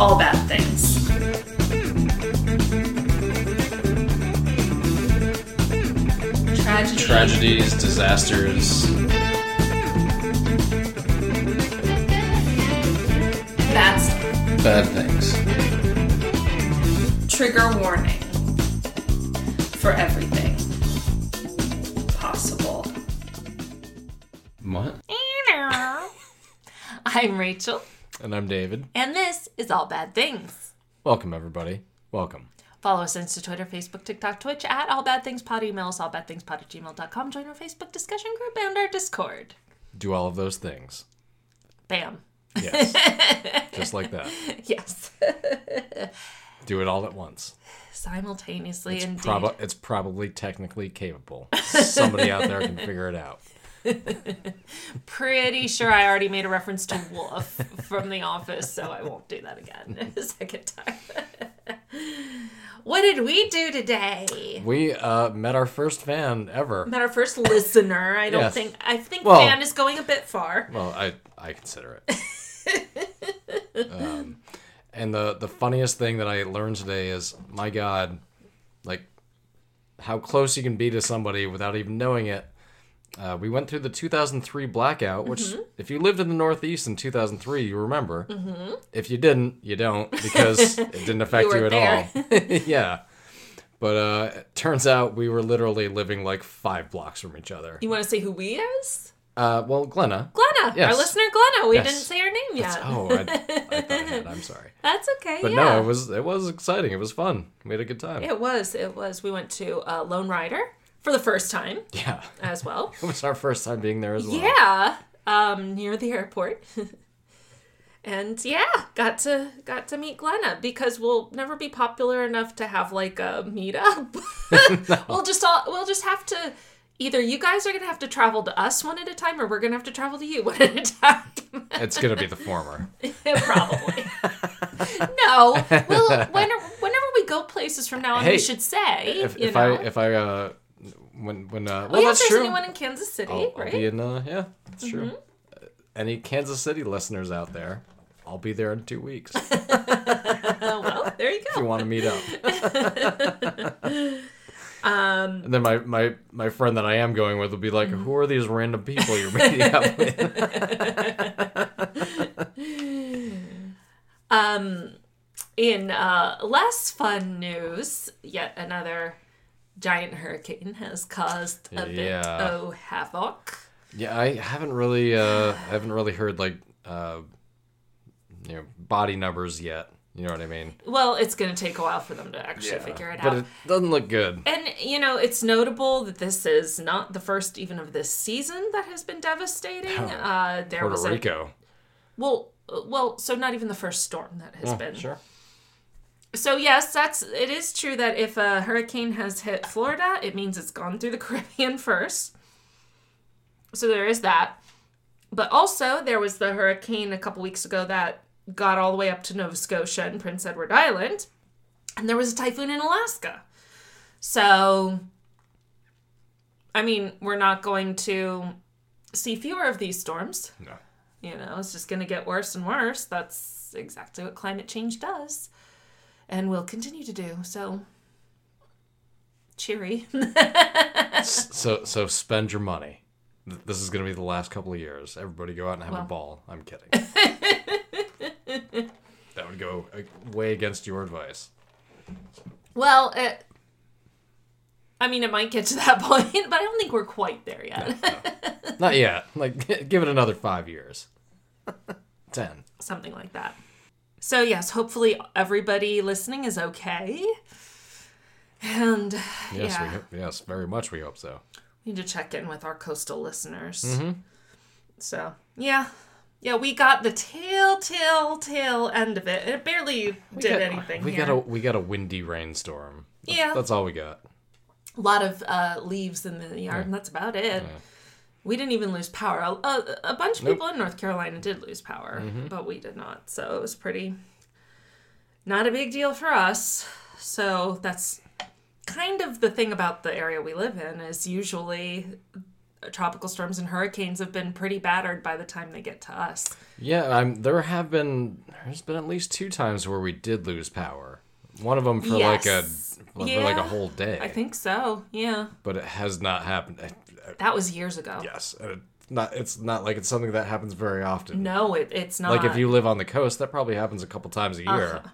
all bad things. Tragedy. Tragedies, disasters. That's Bad things. trigger warning for everything possible. What? I'm Rachel, And I'm David. and this is All Bad Things. Welcome, everybody. Welcome. Follow us on Insta, Twitter, Facebook, TikTok, Twitch at All Bad Things Pod. Email us allbadthingspod at gmail.com. Join our Facebook discussion group and our Discord. Do all of those things. Bam. Yes. Just like that. Yes. Do it all at once. Simultaneously, It's, prob- it's probably technically capable. Somebody out there can figure it out. Pretty sure I already made a reference to Wolf from The Office, so I won't do that again a second time. what did we do today? We uh, met our first fan ever. Met our first listener. I don't Yes. think I think Well- fan is going a bit far. Well, I I consider it. um, and the the funniest thing that I learned today is, my God, like how close you can be to somebody without even knowing it. Uh, we went through the 2003 blackout, which, Mm-hmm. if you lived in the Northeast in 2003, you remember. If you didn't, you don't because it didn't affect You you, at all. yeah. But uh, it turns out we were literally living like five blocks from each other. You want to say who we is? Uh, well, Glenna. Glenna, our listener Glenna. We Yes. didn't say her name yet. Oh, I, I thought I. I'm sorry. That's okay. But yeah. no, it was it was exciting. It was fun. We had a good time. It was. It was. We went to uh, Lone Rider for the first time Yeah, as well. it was our first time being there as well. Yeah, um, near the airport. and yeah, got to got to meet Glenna because we'll never be popular enough to have like a meetup. We'll just all we'll just have to either you guys are gonna have to travel to us one at a time, or we're gonna have to travel to you one at a time. It's gonna be the former. Probably. no. Well, when, whenever we go places from now on, Hey, we should say. If, you if know. I if I uh when when uh oh, well yeah, if that's there's true. anyone in Kansas City, I'll, I'll right? be in uh yeah that's true. Mm-hmm. Uh, Any Kansas City listeners out there? I'll be there in two weeks Oh, well, there you go. If you want to meet up. Um, And then my, my, my friend that I am going with will be like, "Who are these random people you're meeting up with?" um, in uh, less fun news, yet another giant hurricane has caused a bit Yeah. of havoc. Yeah, I haven't really uh I haven't really heard like uh you know body numbers yet. You know what I mean? Well, it's going to take a while for them to actually figure it out. but it doesn't look good. And you know, it's notable that this is not the first even of this season that has been devastating. Uh, there was Puerto a Rico. well, uh, well, so not even the first storm that has Oh, been. sure. So yes, that's it is true that if a hurricane has hit Florida, it means it's gone through the Caribbean first. So there is that. But also there was the hurricane a couple weeks ago that got all the way up to Nova Scotia and Prince Edward Island, and there was a typhoon in Alaska. So I mean, we're not going to see fewer of these storms. No. You know, it's just going to get worse and worse. That's exactly what climate change does and will continue to do. So cheery. So so spend your money. This is gonna be the last couple of years. Everybody go out and have Well. a ball. I'm kidding. that would go uh, way against your advice. well, it, I mean, it might get to that point, but I don't think we're quite there yet. Not yet. Like give it another five years. Ten. Something like that. So, yes, hopefully everybody listening is okay. And Yes, yeah, we yes, very much. We hope so. we need to check in with our coastal listeners. Mm-hmm. So, yeah. Yeah, we got the tail, tail, tail end of it. It barely did got- anything. We here. got a we got a windy rainstorm. That's, Yeah. that's all we got. a lot of uh, leaves in the yard, and that's about it. We didn't even lose power. A, a, a bunch of people in North Carolina did lose power, Mm-hmm. but we did not. So it was pretty not a big deal for us. So that's kind of the thing about the area we live in is usually tropical storms and hurricanes have been pretty battered by the time they get to us. Yeah, I'm, there have been there's been at least two times where we did lose power. One of them for like a Yes. for like a whole day. I think so. Yeah. but it has not happened. That was years ago. Yes, and it, not it's not like it's something that happens very often. No, it, it's not. Like if you live on the coast, that probably happens a couple times a year. Uh-huh.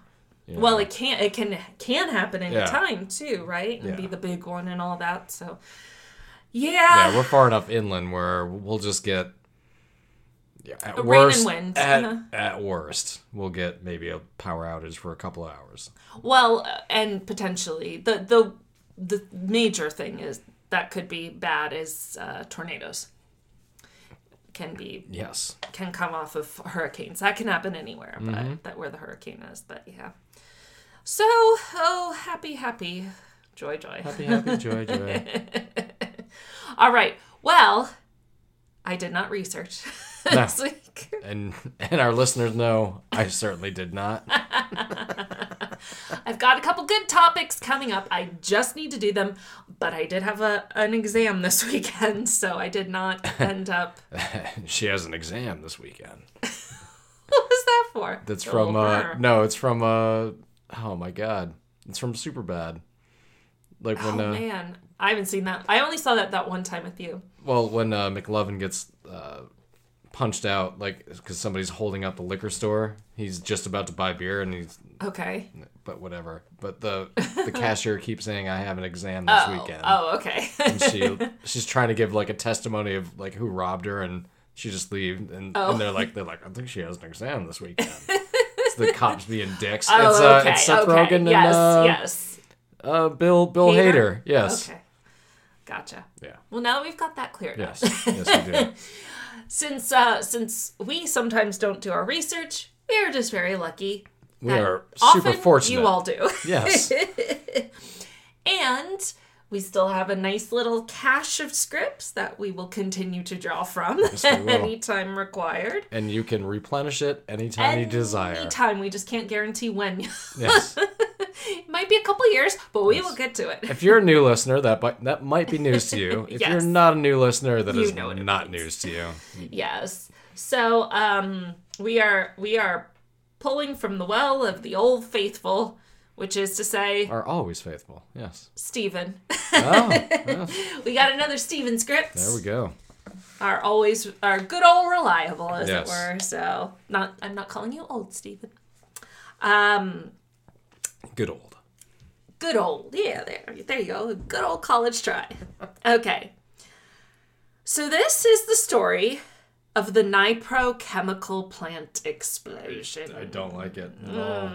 you know. Well, it can it can can happen any Yeah. time too, right? And be the big one and all that. So, yeah, yeah, we're far enough inland where we'll just get yeah, at rain and wind, At, uh-huh. at worst, we'll get maybe a power outage for a couple of hours. well, and potentially the the the major thing is that could be bad is uh, tornadoes. Can be Yes. can come off of hurricanes. That can happen anywhere, but Mm-hmm. that where the hurricane is. But yeah. So oh, happy, happy, joy, joy. Happy, happy, joy, joy. All right. Well, I did not research No. this week. and and our listeners know I certainly did not. I've got a couple good topics coming up. I just need to do them, but I did have a an exam this weekend, so I did not end up. she has an exam this weekend. What was that for? That's Oh, from uh no, it's from uh oh my god. It's from Superbad. Like Oh when uh man, I haven't seen that. I only saw that that one time with you. well when uh McLovin gets uh punched out like cuz somebody's holding up the liquor store. He's just about to buy beer and he's Okay. But whatever. But the the cashier keeps saying I have an exam this Oh, weekend. oh, okay. And she she's trying to give like a testimony of like who robbed her and she just leaves and, Oh. and they're like they're like I think she has an exam this weekend. it's the cops being dicks. oh, it's uh, okay. it's Seth okay. Rogen and yes, uh, yes. uh Bill Bill Hader? Hader. Yes. Okay. Gotcha. Yeah. Well, now we've got that cleared up. Yes. Yes we do. Since uh, since we sometimes don't do our research, we are just very lucky. We are super fortunate. You all do. Yes. and we still have a nice little cache of scripts that we will continue to draw from will. anytime required. And you can replenish it anytime you desire. Anytime. We just can't guarantee when. Yes. it might be a couple years, but we will get to it. If you're a new listener, that might, that might be news to you. If Yes. you're not a new listener, that You is not means. news to you. Yes. So um, we are we are pulling from the well of the old faithful, which is to say, Are always faithful. Yes. Stephen. Oh, yes. we got another Stephen script. there we go. Are always are good old reliable, as Yes. it were. So not I'm not calling you old, Stephen. Um, Good old. good old. Yeah, there there you go. Good old college try. Okay. So this is the story of the Nypro chemical plant explosion. I don't like it at hmm. all.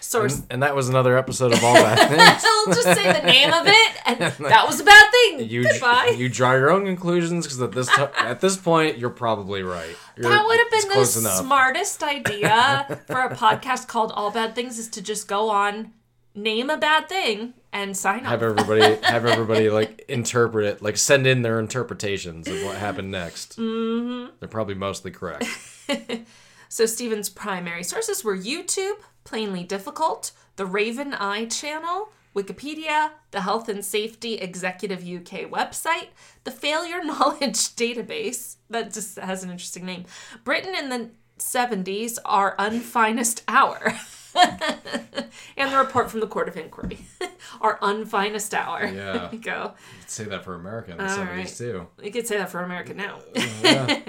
Source And, and that was another episode of All Bad Things. I'll just say the name of it, and that was a bad thing. You Goodbye. you draw your own conclusions because at this t- at this point you're probably right. You're, that would have been the smartest idea for a podcast called All Bad Things is to just go on, name a bad thing, and sign Have everybody have everybody like interpret it, like send in their interpretations of what happened next. Mm-hmm. They're probably mostly correct. So Steven's primary sources were YouTube, Plainly Difficult, the Raven Eye channel, Wikipedia, the Health and Safety Executive UK website, the Failure Knowledge Database, that just has an interesting name, Britain in the 70s, Our Unfinest Hour, and the report from the Court of Inquiry, Our Unfinest Hour. Yeah. Go. Say that for America in the All seventies too. You could say that for America now. Yeah.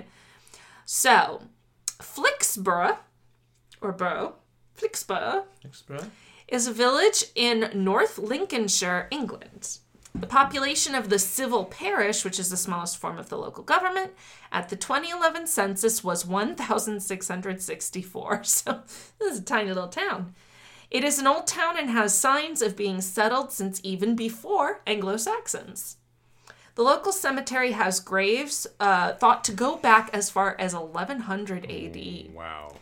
So, Flixborough, or Borough, Flixborough, is a village in North Lincolnshire, England. The population of the civil parish, which is the smallest form of the local government, at the 2011 census was 1,664. So, this is a tiny little town. It is an old town and has signs of being settled since even before Anglo Saxons. The local cemetery has graves uh, thought to go back as far as 1100 AD. Wow.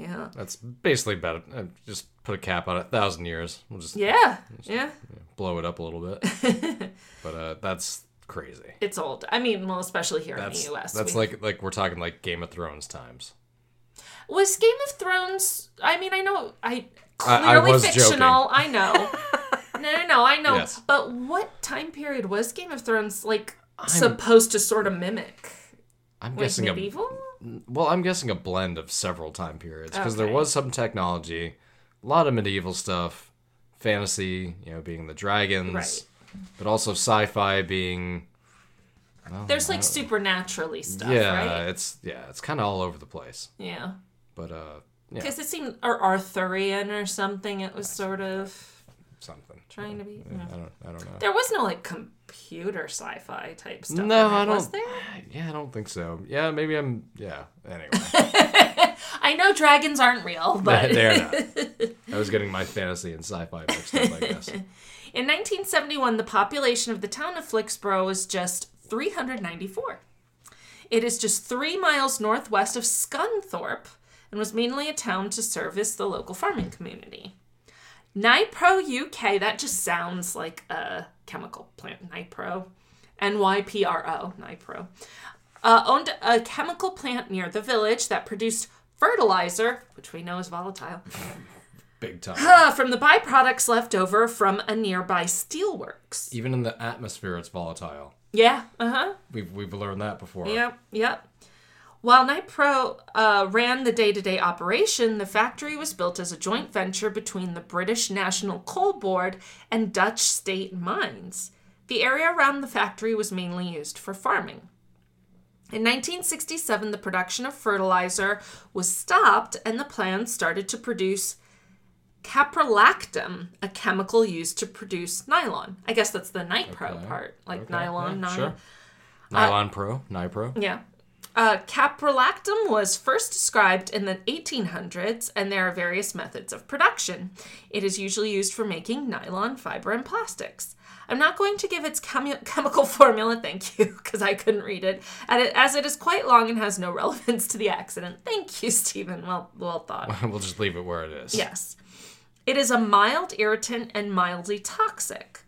Yeah. That's basically about uh, just put a cap on it. Thousand years. We'll just Yeah. Yeah. blow it up a little bit. but uh, that's crazy. It's old. I mean, well, especially here That's in the US. that's we- like like we're talking like Game of Thrones times. Was Game of Thrones. I mean, I know. I. I- I Clearly was fictional. I know. no, no, no. I know. Yes. But what time period was Game of Thrones? Like, supposed to sort of mimic I'm like guessing a medieval? Well, I'm guessing a blend of several time periods because there was some technology, a lot of medieval stuff, fantasy, you know, being the dragons, Right. but also sci-fi being There's like supernaturally stuff, yeah, right? it's yeah, it's kind of all over the place. Yeah. But uh, yeah, Because it seemed, or Arthurian or something, it was sort of something. trying to be. I don't, I don't know. There was no like computer sci fi type stuff. No, I don't. Was there? Yeah, I don't think so. Yeah, maybe I'm. Yeah. Anyway, I know dragons aren't real, but. they're not. I was getting my fantasy and sci-fi mixed up. I guess. In 1971, the population of the town of Flixborough was just 394. It is just three miles northwest of Scunthorpe and was mainly a town to service the local farming community. Nypro UK, that just sounds like a chemical plant. Nypro. N Y P R O, Nypro. Uh, owned a chemical plant near the village that produced fertilizer, which we know is volatile, Big time. uh, from the byproducts left over from a nearby steelworks. Even in the atmosphere, it's volatile. Yeah, uh huh. We've we've learned that before. Yep, yep. While Nypro uh, ran the day to day operation, the factory was built as a joint venture between the British National Coal Board and Dutch State Mines. The area around the factory was mainly used for farming. In 1967, the production of fertilizer was stopped and the plant started to produce caprolactam, a chemical used to produce nylon. I guess that's the nitro Okay. part, like Okay, nylon, yeah, nylon. Sure. Nylon Pro, Nypro. Yeah. Uh, caprolactam was first described in the 1800s, and there are various methods of production. It is usually used for making nylon, fiber, and plastics. I'm not going to give its chemi- chemical formula, thank you, because I couldn't read it, as it is quite long and has no relevance to the accident. Thank you, Stephen. Well, well thought. we'll just leave it where it is. Yes. It is a mild irritant and mildly toxic.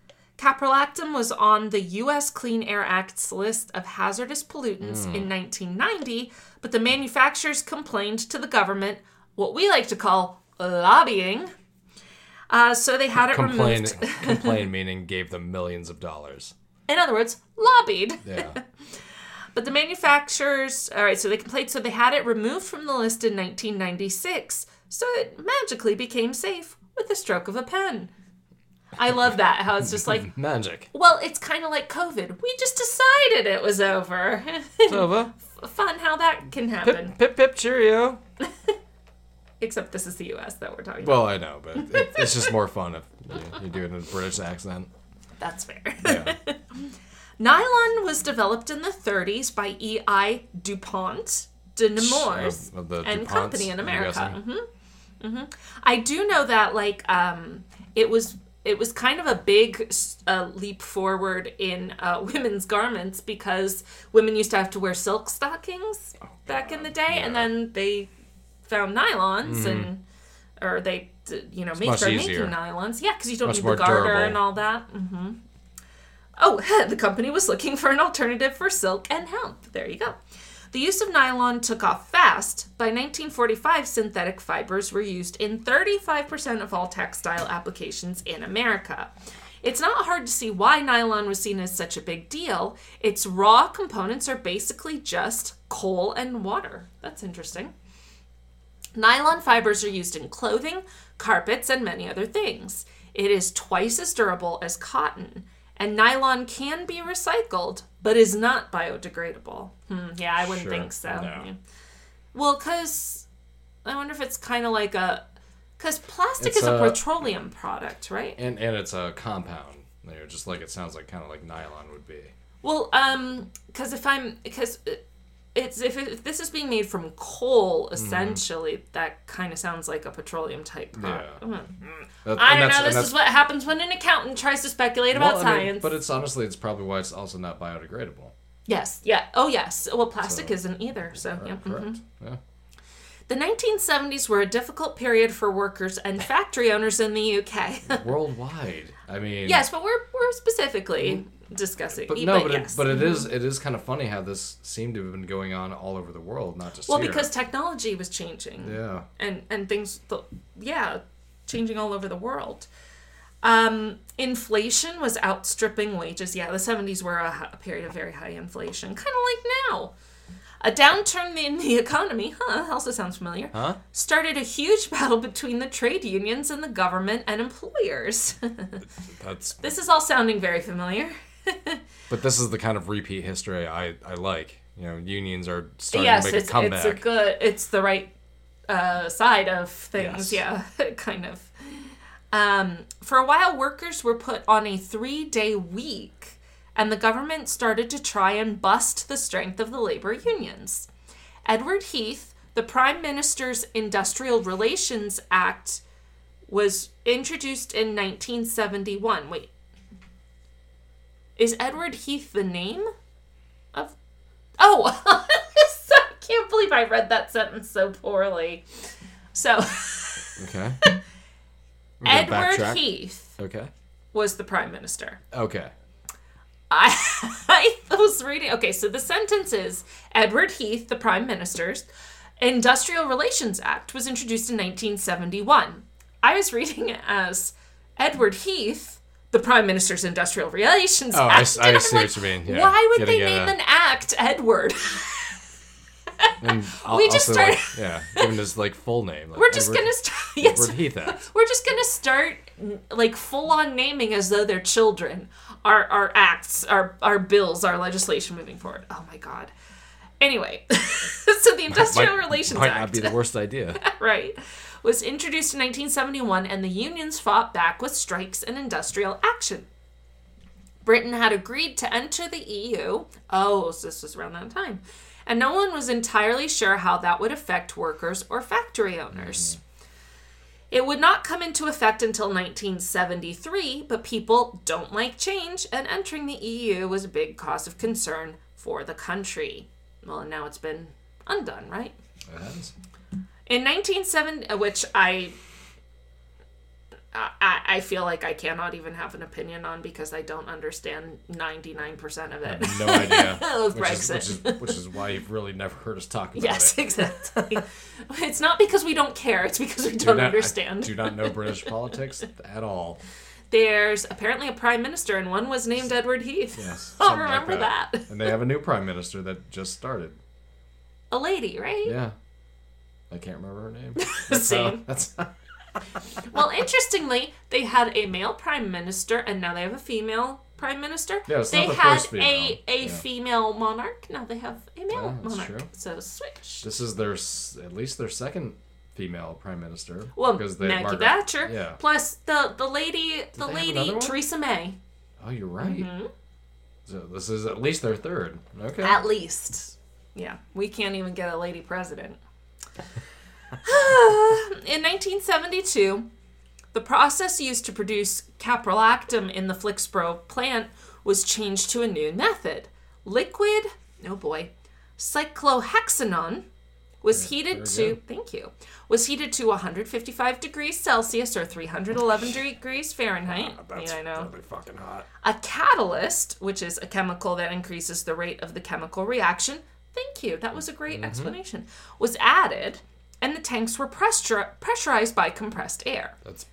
Caprolactam was on the U.S. Clean Air Act's list of hazardous pollutants in 1990, but the manufacturers complained to the government, what we like to call lobbying. Uh, so they had it Complain, removed. complain meaning gave them millions of dollars. In other words, lobbied. Yeah. But the manufacturers, all right, so they complained, so they had it removed from the list in 1996, so it magically became safe with the stroke of a pen. I love that, how it's just like, Magic. well, it's kind of like COVID. We just decided it was over. It's over. Fun how that can happen. Pip, pip, pip, cheerio. Except this is the US that we're talking about. Well, I know, but it, it's just more fun if you, you do it in a British accent. That's fair. Yeah. Nylon was developed in the 30s by E.I. DuPont de Nemours. Of- of and DuPonts, company in America. guessing. hmm I do know that like um, it was it was kind of a big uh, leap forward in uh, women's garments because women used to have to wear silk stockings back in the day, and then they found nylons and or they you know made much started making nylons. Yeah, because you don't Much need the garter durable. and all that. Mm-hmm. Oh, the company was looking for an alternative for silk and hemp. There you go. The use of nylon took off fast. By 1945, synthetic fibers were used in 35% of all textile applications in America. It's not hard to see why nylon was seen as such a big deal. Its raw components are basically just coal and water. That's interesting. Nylon fibers are used in clothing, carpets, and many other things. It is twice as durable as cotton, and nylon can be recycled, but is not biodegradable. Hmm, yeah, I wouldn't Sure, think so. no. Yeah. Well, because I wonder if it's kind of like a. Because plastic It's is a a- petroleum product, right? And and it's a compound. You know, just like it sounds like kind of like nylon would be. Well, um, because if I'm because it's if, if this is being made from coal, Mm-hmm. essentially, that kind of sounds like a petroleum type. Yeah. Mm. That- I don't know. This is what happens when an accountant tries to speculate about well, I mean, science. but it's honestly, it's probably why it's also not biodegradable. yes, yeah, oh yes. Well, plastic So- isn't either. So yeah. Correct. mhm. Yeah. The 1970s were a difficult period for workers and factory owners in the UK. Worldwide. I mean. yes, but we're we're specifically discussing. But no, but, yes. it, but it is it is kind of funny how this seemed to have been going on all over the world, not just well, here. because technology was changing. yeah, and and things th- yeah changing all over the world Um, inflation was outstripping wages. Yeah, the 70s were a, a period of very high inflation, kind of like now. A downturn in the economy, huh, also sounds familiar, Huh? started a huge battle between the trade unions and the government and employers. That's this is all sounding very familiar. but this is the kind of repeat history I, I like. You know, unions are starting yes, to make it's, a comeback. it's a good, it's the right uh, side of things. Yes. Yeah, kind of. Um, for a while, workers were put on a three day week, and the government started to try and bust the strength of the labor unions. Edward Heath, the Prime Minister's Industrial Relations Act, was introduced in 1971. Wait. Is Edward Heath the name of. Oh! I can't believe I read that sentence so poorly. So, okay. Edward backtrack. Heath Okay. was the prime minister. Okay. I, I was reading. Okay, so the sentence is Edward Heath, the Prime Minister's Industrial Relations Act was introduced in 1971. I was reading it as Edward Heath, the Prime Minister's Industrial Relations Oh, Act. I I see what you mean, yeah. Why would Getting they name a- an act Edward? And We just also, like, started- yeah, given his like full name. Like We're just Edward- gonna start. Yes, Edward Heath Act. we're just gonna start like full on naming as though they're children. Our our acts, our our bills, our legislation moving forward. Oh my god. Anyway, so the Industrial Might- Relations might Act, might not be the worst idea. right, was introduced in 1971, and the unions fought back with strikes and industrial action. Britain had agreed to enter the EU. Oh, so this was around that time. And no one was entirely sure how that would affect workers or factory owners. It would not come into effect until 1973, but people don't like change, and entering the EU was a big cause of concern for the country. Well, and now it's been undone, right? It has. In 1970, uh, which I, I, I feel like I cannot even have an opinion on because I don't understand 99% of it. No idea. Of which, is, which, is, which is why you've really never heard us talk about yes, it. Yes, exactly. it's not because we don't care, it's because we Do don't not- I understand. do not know British politics at all. There's apparently a prime minister, and one was named Edward Heath. Yes. I'll something like remember that. And they have a new prime minister that just started. A lady, right? Yeah. I can't remember her name. Same. That's Well, interestingly, they had a male prime minister, and now they have a female prime minister. Yeah, it's they not the had first female. a a Yeah. female monarch. Now they have a male Yeah, that's monarch. true. So switch. this is their at least their second female prime minister. Well, because they Maggie Margaret- Thatcher. Yeah. Plus the the lady the lady? Theresa May. Oh, you're right. Mm-hmm. So this is at least their third. Okay. At least. Yeah, we can't even get a lady president. In 1972, the process used to produce caprolactam in the Flixborough plant was changed to a new method. Liquid, oh boy, cyclohexanone was heated to thank you was heated to 155 degrees Celsius or 311 degrees Fahrenheit. Ah, that's yeah, I know. really fucking hot. A catalyst, which is a chemical that increases the rate of the chemical reaction, thank you, that was a great explanation, was added, and the tanks were pressur- pressurized by compressed air. That's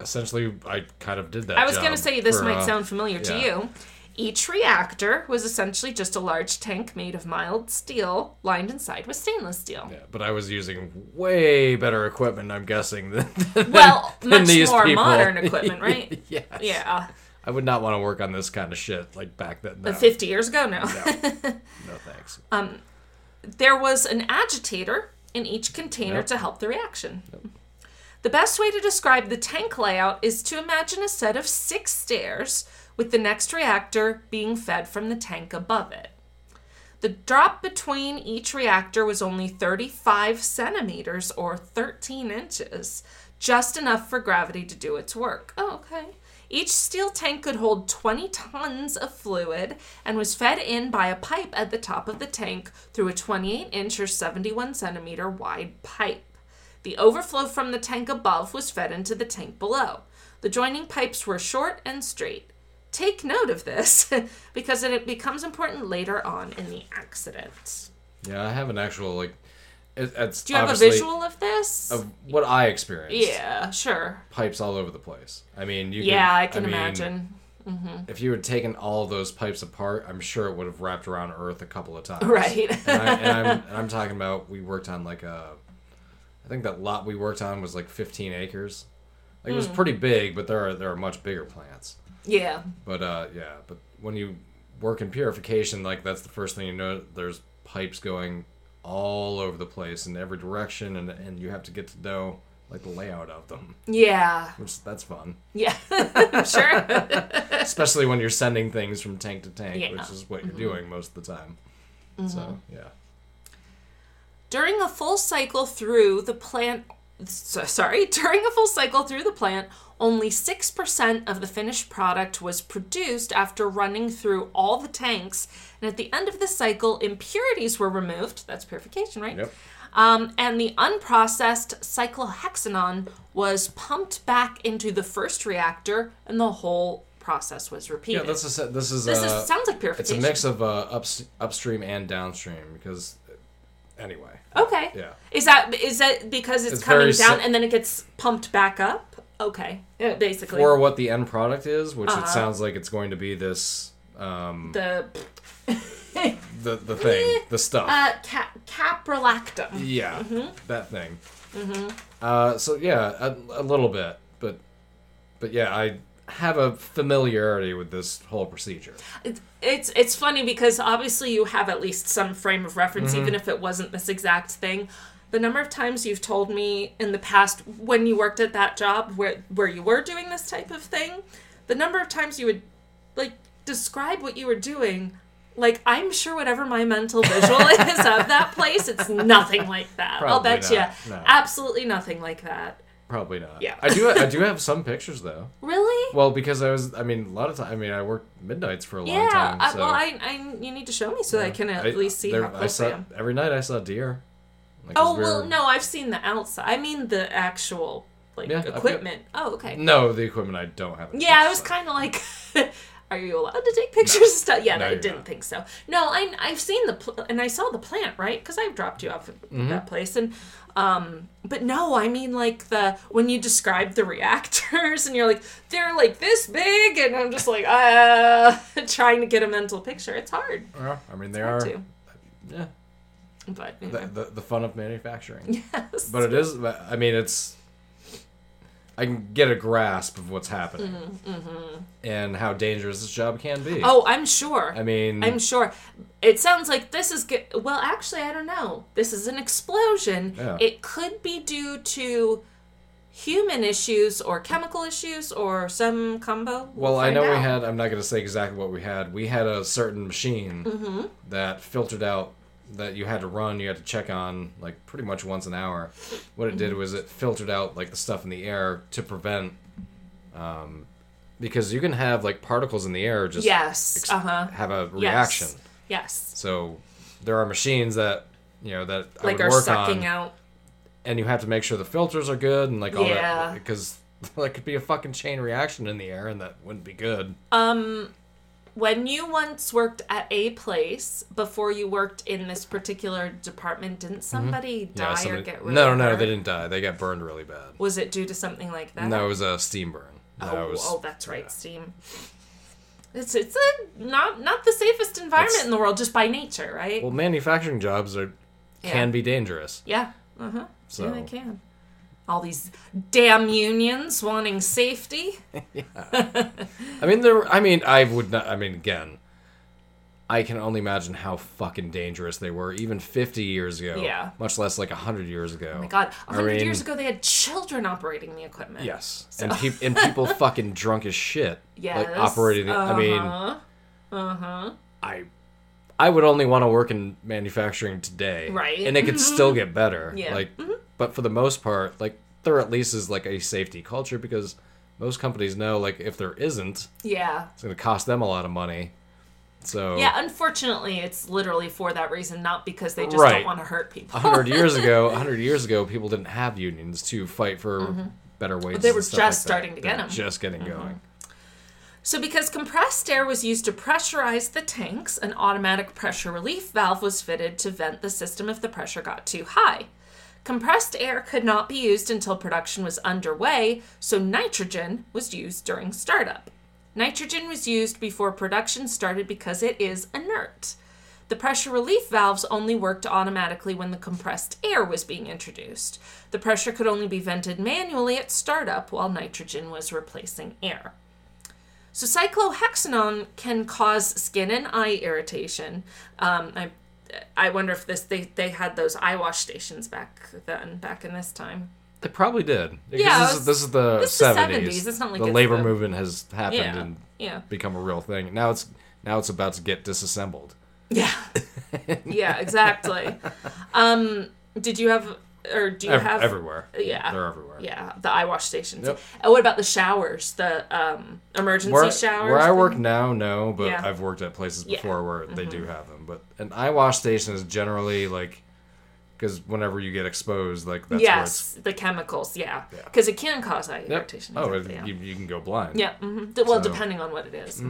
essentially I kind of did that. I was going to say this for, might uh, sound familiar to you. Each reactor was essentially just a large tank made of mild steel, lined inside with stainless steel. Yeah, but I was using way better equipment, I'm guessing, than, than, Well, than much more people. modern equipment, right? yes. Yeah. I would not want to work on this kind of shit like back then. No, 50 years ago, no. no thanks. Um, there was an agitator in each container Yep. to help the reaction. The best way to describe the tank layout is to imagine a set of six stairs with the next reactor being fed from the tank above it. The drop between each reactor was only 35 centimeters or 13 inches, just enough for gravity to do its work. Oh, okay. Each steel tank could hold 20 tons of fluid and was fed in by a pipe at the top of the tank through a 28 inch or 71 centimeter wide pipe. The overflow from the tank above was fed into the tank below. The joining pipes were short and straight. Take note of this because it becomes important later on in the accident. Yeah, I have an actual like it, it's Do you have a visual of this? of what I experienced. yeah, sure. pipes all over the place. I mean, you. Yeah, could- I can mean, imagine. If you had taken all those pipes apart, I'm sure it would have wrapped around Earth a couple of times. Right. and, I, and, I'm, and I'm talking about we worked on like a, I think that lot we worked on was like 15 acres. Like it was Hmm. pretty big, but there are there are much bigger plants. Yeah. But uh, yeah, but when you work in purification, like that's the first thing you know. There's pipes going all over the place in every direction, and and you have to get to know like the layout of them, Yeah. which that's fun. Yeah. sure. Especially when you're sending things from tank to tank, Yeah. Mm-hmm. which is what you're doing most of the time. So yeah. During a full cycle through the plant, so, sorry, during a full cycle through the plant, only 6% of the finished product was produced after running through all the tanks. And at the end of the cycle, impurities were removed. That's purification, right? Yep. Um, and the unprocessed cyclohexanone was pumped back into the first reactor, and the whole process was repeated. Yeah, this is this is this is, sounds like purification. it's a mix of uh, ups, upstream and downstream because anyway. Okay. Yeah. Is that is that because it's, It's coming down si- and then it gets pumped back up? Okay. Yeah, basically. For what the end product is, which Uh-huh. it sounds like it's going to be this um the the the thing, the stuff. uh ca- caprolactam. Yeah, Mm-hmm. that thing. Mhm. Uh, so yeah, a, a little bit, but but yeah, I have a familiarity with this whole procedure. It's, it's it's funny because obviously you have at least some frame of reference, Mm-hmm. even if it wasn't this exact thing. The number of times you've told me in the past when you worked at that job where where you were doing this type of thing, the number of times you would like describe what you were doing. Like I'm sure whatever my mental visual is of that place, it's nothing like that. I'll bet not, you, no. absolutely nothing like that. Probably not. Yeah. I do. I do have some pictures though. Really? Well, because I was. I mean, a lot of time. I mean, I worked midnights for a long time. I, so well, I, I you need to show me so that I can at I- least see there- how I close saw I am. every night. I saw deer. Like, Oh we well, were- no, I've seen the outside. I mean the actual like Yeah, I've got- equipment. Oh, okay. No, the equipment I don't have. Yeah, I was kind of like, are you allowed to take pictures and stuff? Yeah, No, I didn't not. think so. No, I I've seen the pl- and I saw the plant right because I've dropped you off at Mm-hmm. that place and um but no i mean like the when you describe the reactors and you're like they're like this big and i'm just like uh trying to get a mental picture it's hard Well, I mean, they are. to Yeah, but you the, the the fun of manufacturing. yes but it is. I mean, it's. I can get a grasp of what's happening Mm-hmm, and how dangerous this job can be. oh i'm sure I mean, I'm sure. It sounds like this is good. Well, actually, I don't know. This is an explosion. Yeah. It could be due to human issues or chemical issues or some combo. Well, I find know we had. I'm not going to say exactly what we had. We had a certain machine Mm-hmm. that filtered out that you had to run. You had to check on like pretty much once an hour. What it did was it filtered out like the stuff in the air to prevent, um, because you can have like particles in the air just Yes. ex- Uh huh. have a reaction. Yes. So there are machines that you know that I Like would are work sucking on, out. and you have to make sure the filters are good and like all Yeah. that because that could be a fucking chain reaction in the air and that wouldn't be good. Um, when you once worked at a place before you worked in this particular department, didn't somebody die or somebody- get really no, no, hurt? they didn't die. They got burned really bad. Was it due to something like that? No, it was a steam burn. No, Oh, was, oh, that's right, steam. It's it's a not not the safest environment It's- in the world just by nature, right? Well, manufacturing jobs are can be dangerous. yeah. Uh huh. So Yeah, they can. All these damn unions wanting safety. yeah. I mean, there. I mean, I would not. I mean, again, I can only imagine how fucking dangerous they were even 50 years ago. Yeah. Much less like 100 years ago. Oh my god, a I hundred years mean- ago they had children operating the equipment. Yes, and peop and people fucking drunk as shit. Yes. Like operating. the I mean, Uh huh. I. I would only want to work in manufacturing today, Right. Mm-hmm. And it could still get better. Yeah. Mm-hmm. But for the most part, like there at least is like a safety culture because most companies know like if there isn't, Yeah. it's going to cost them a lot of money. So Yeah, unfortunately, it's literally for that reason, not because they just Right. don't want to hurt people. hundred years ago, a hundred years ago, people didn't have unions to fight for better wages. Mm-hmm. they were just like starting to They get them, Just getting going. So, because compressed air was used to pressurize the tanks, an automatic pressure relief valve was fitted to vent the system if the pressure got too high. Compressed air could not be used until production was underway, so nitrogen was used during startup. Nitrogen was used before production started because it is inert. The pressure relief valves only worked automatically when the compressed air was being introduced. The pressure could only be vented manually at startup while nitrogen was replacing air. So cyclohexanone can cause skin and eye irritation. Um, I, I wonder if this they, they had those eye wash stations back then, back in this time. They probably did. Yeah, this, was- is the this is the 70s. 70s. It's not like the labor the- movement has happened Yeah, and yeah. become a real thing. Now it's now it's about to get disassembled. Yeah, yeah, exactly. Um, did you have or do you Ev- have everywhere. Yeah, They're everywhere. Yeah, the eye wash stations. Yep. And what about the showers? The um, emergency Where, showers. where I thing? work now, no, but Yeah. I've worked at places Yeah. Mm-hmm. before where they do have them. But an eye wash station is generally like because whenever you get exposed, like that's yes, the chemicals. Yeah, Yeah. because it can cause eye irritation. Yep. Oh, exactly, yeah. you, you can go blind. Yeah. hmm well, So- depending on what it is.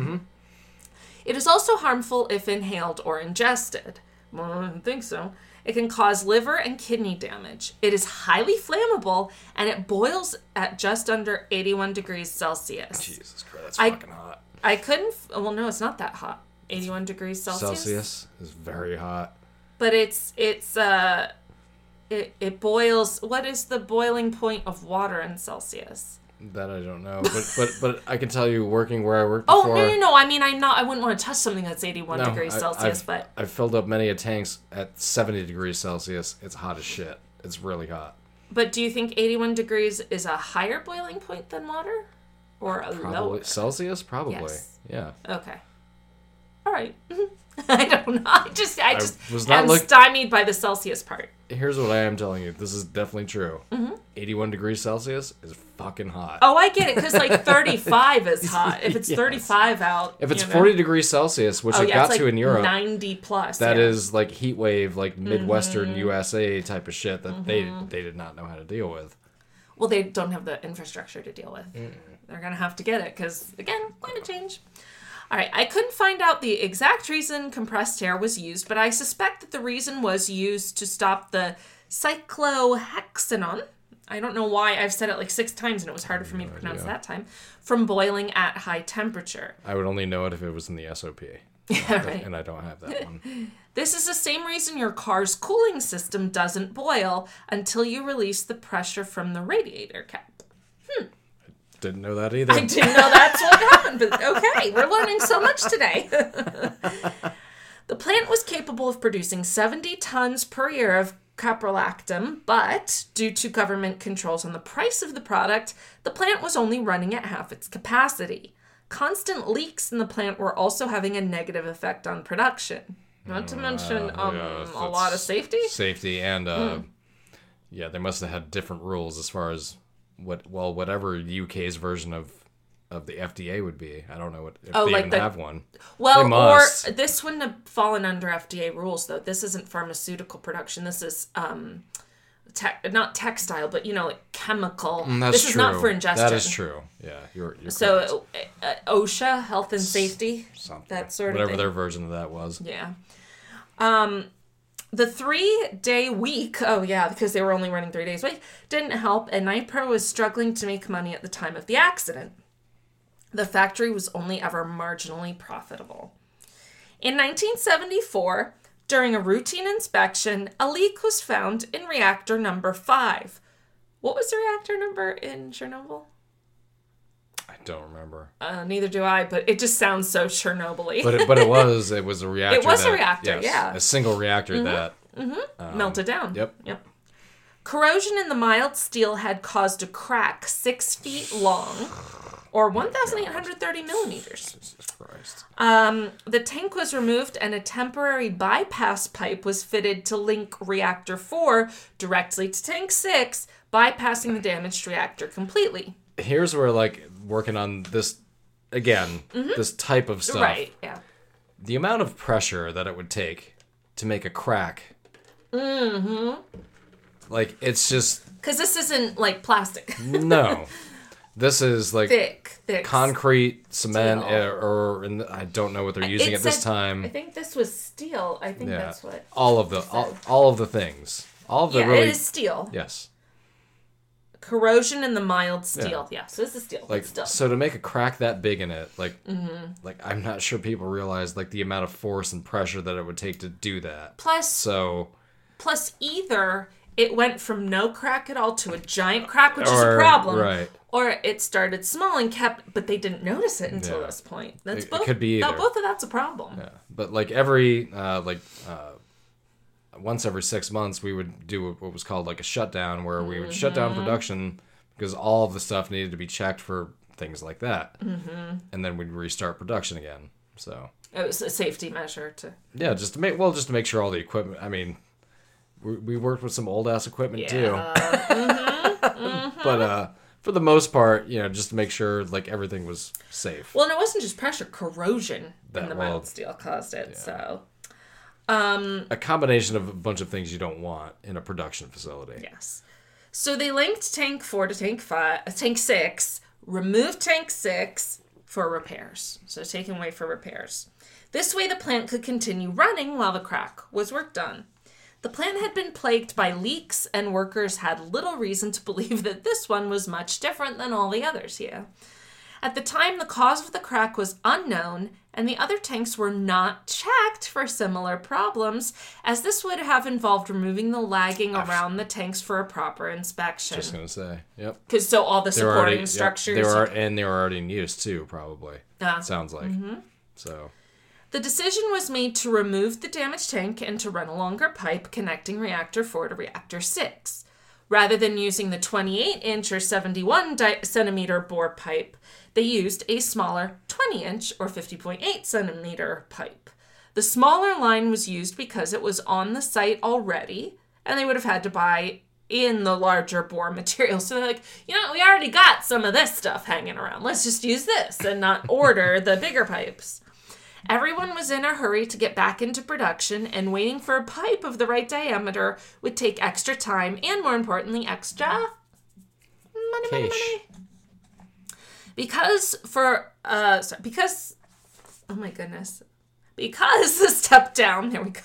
It is also harmful if inhaled or ingested. Well, I don't think so. It can cause liver and kidney damage. It is highly flammable and it boils at just under 81 degrees Celsius. Jesus Christ, that's I- fucking hot. I couldn't. Well, no, it's not that hot. 81 degrees Celsius. Celsius is very hot. But it's it's uh, it it boils. What is the boiling point of water in Celsius? That I don't know, but but but I can tell you, working where I worked Oh no no no! I mean, I'm not. I wouldn't want to touch something that's 81 No, degrees I- Celsius. I've, but I've filled up many a tanks at 70 degrees Celsius. It's hot as shit. It's really hot. but do you think 81 degrees is a higher boiling point than water, or a Probably lower? Celsius, probably. Yes. Yeah. Okay. All right. I don't know. I just I just was not am look- stymied by the Celsius part. Here's what I am telling you. This is definitely true. 81 degrees Celsius is fucking hot. Mm-hmm. Oh, I get it because like 35 is hot. If it's Yes. 35 out, if it's you know? 40 degrees Celsius, which oh it yeah, got like to in Europe, 90 plus. that yeah. Mm-hmm. is like heat wave, like Midwestern USA type of shit that they they did not know how to deal with. Well, they don't have the infrastructure to deal with. They're going to have to get it because, again, climate change. All right, I couldn't find out the exact reason compressed air was used, but I suspect that the reason was used to stop the cyclohexanone. I don't know why I've said it like six times and it was harder for me to pronounce idea. that time. From boiling at high temperature. I would only know it if it was in the SOP. Yeah, right. And I don't have that one. This is the same reason your car's cooling system doesn't boil until you release the pressure from the radiator cap. Didn't know that either. I didn't know that's what happened, but okay, we're learning so much today. the plant was capable of producing 70 tons per year of caprolactam, but due to government controls on the price of the product, the plant was only running at half its capacity. Constant leaks in the plant were also having a negative effect on production. Not to mention um, yeah, a lot of safety. safety and uh Hmm. yeah they must have had different rules as far as what well whatever uk's version of of the fda would be i don't know what if Oh, they like even the- have one Well, or this wouldn't have fallen under FDA rules though. This isn't pharmaceutical production. This is um, te- not textile, but you know, like chemical. Mm, this true is not for ingestion. that is true yeah you're, you're. So, uh, uh, OSHA, health and safety, Something. that sort of whatever their version of that was Yeah. Um, the three day week, oh yeah, because they were only running three days a week, didn't help, and Nypro was struggling to make money at the time of the accident. The factory was only ever marginally profitable. In 1974, during a routine inspection, a leak was found in reactor number five. What was the reactor number in Chernobyl? Don't remember Uh, neither do I, but it just sounds so Chernobyl-y. but it, but it was it was a reactor It was a reactor, yes, yeah. Mm-hmm. a single reactor that melted down. yep. Yep. Corrosion in the mild steel had caused a crack six feet long, or 1,830 millimeters. jesus christ Um, the tank was removed, and a temporary bypass pipe was fitted to link reactor four directly to tank six, bypassing the damaged reactor completely. here's where like working on this again this type of stuff Mm-hmm. Right? Yeah. the amount of pressure that it would take to make a crack. Mm-hmm. Like it's just Because this isn't like plastic. no. This is like thick, thick. concrete, cement, Steel. or, or I don't know what they're using It at this time. I think this was steel. I think Yeah, that's what. all of the all, all of the things, all of the Yeah, really it is steel. yes. Corrosion in the mild steel. Yeah, so this is steel. Like still. so to make a crack that big in it, like Mm-hmm. like I'm not sure people realize like the amount of force and pressure that it would take to do that. plus, So plus either it went from no crack at all to a giant crack, which is a problem, right. or it started small and kept, but they didn't notice it until Yeah. this point. That's It- it both. could be that- both of that's a problem. Yeah, but like every uh, like uh, once every six months, we would do what was called like a shutdown, where we would shut down Mm-hmm. production because all of the stuff needed to be checked for things like that, mm-hmm. and then we'd restart production again. So It was a safety measure to. yeah, just to make well, just to make sure all the equipment. I mean, we, we worked with some old ass equipment too, but uh, for the most part, you know, just to make sure like everything was safe. Well, and it wasn't just pressure; corrosion in That- the well, mild steel caused it. So, um, a combination of a bunch of things you don't want in a production facility. yes. So they linked tank four to tank five, uh, tank six, removed tank six for repairs. So taken away for repairs. This way, the plant could continue running while the crack was worked on. The plant had been plagued by leaks, and workers had little reason to believe that this one was much different than all the others here. At the time, the cause of the crack was unknown, and the other tanks were not checked for similar problems, as this would have involved removing the lagging around the tanks for a proper inspection. Just gonna say, yep. Because so all the They supporting already yep, structures. They were and they were already in use too, probably. Ah. Sounds like. So The decision was made to remove the damaged tank and to run a longer pipe connecting reactor 4 to reactor 6. Rather than using the 28 inch or 71 di- centimeter bore pipe, they used a smaller 20 inch or 50.8 centimeter pipe. The smaller line was used because it was on the site already, and they would have had to buy in the larger bore material. So they're like, you know, we already got some of this stuff hanging around. Let's just use this and not order the bigger pipes. Everyone was in a hurry to get back into production, and waiting for a pipe of the right diameter would take extra time and, more importantly, extra money, money, money. Because for uh, sorry, because oh my goodness, because the step down. There we go.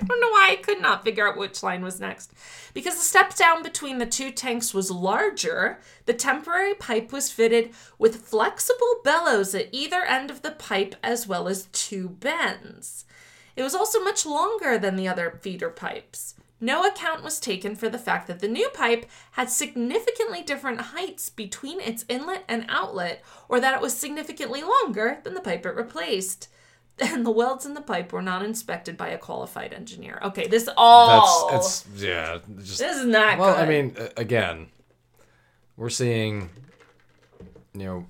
I don't know why I could not figure out which line was next. Because the step down between the two tanks was larger, the temporary pipe was fitted with flexible bellows at either end of the pipe as well as two bends. It was also much longer than the other feeder pipes. No account was taken for the fact that the new pipe had significantly different heights between its inlet and outlet, or that it was significantly longer than the pipe it replaced. And the welds in the pipe were not inspected by a qualified engineer. Okay, this all that's it's yeah. Just this is not well, good. I mean, again, we're seeing, you know,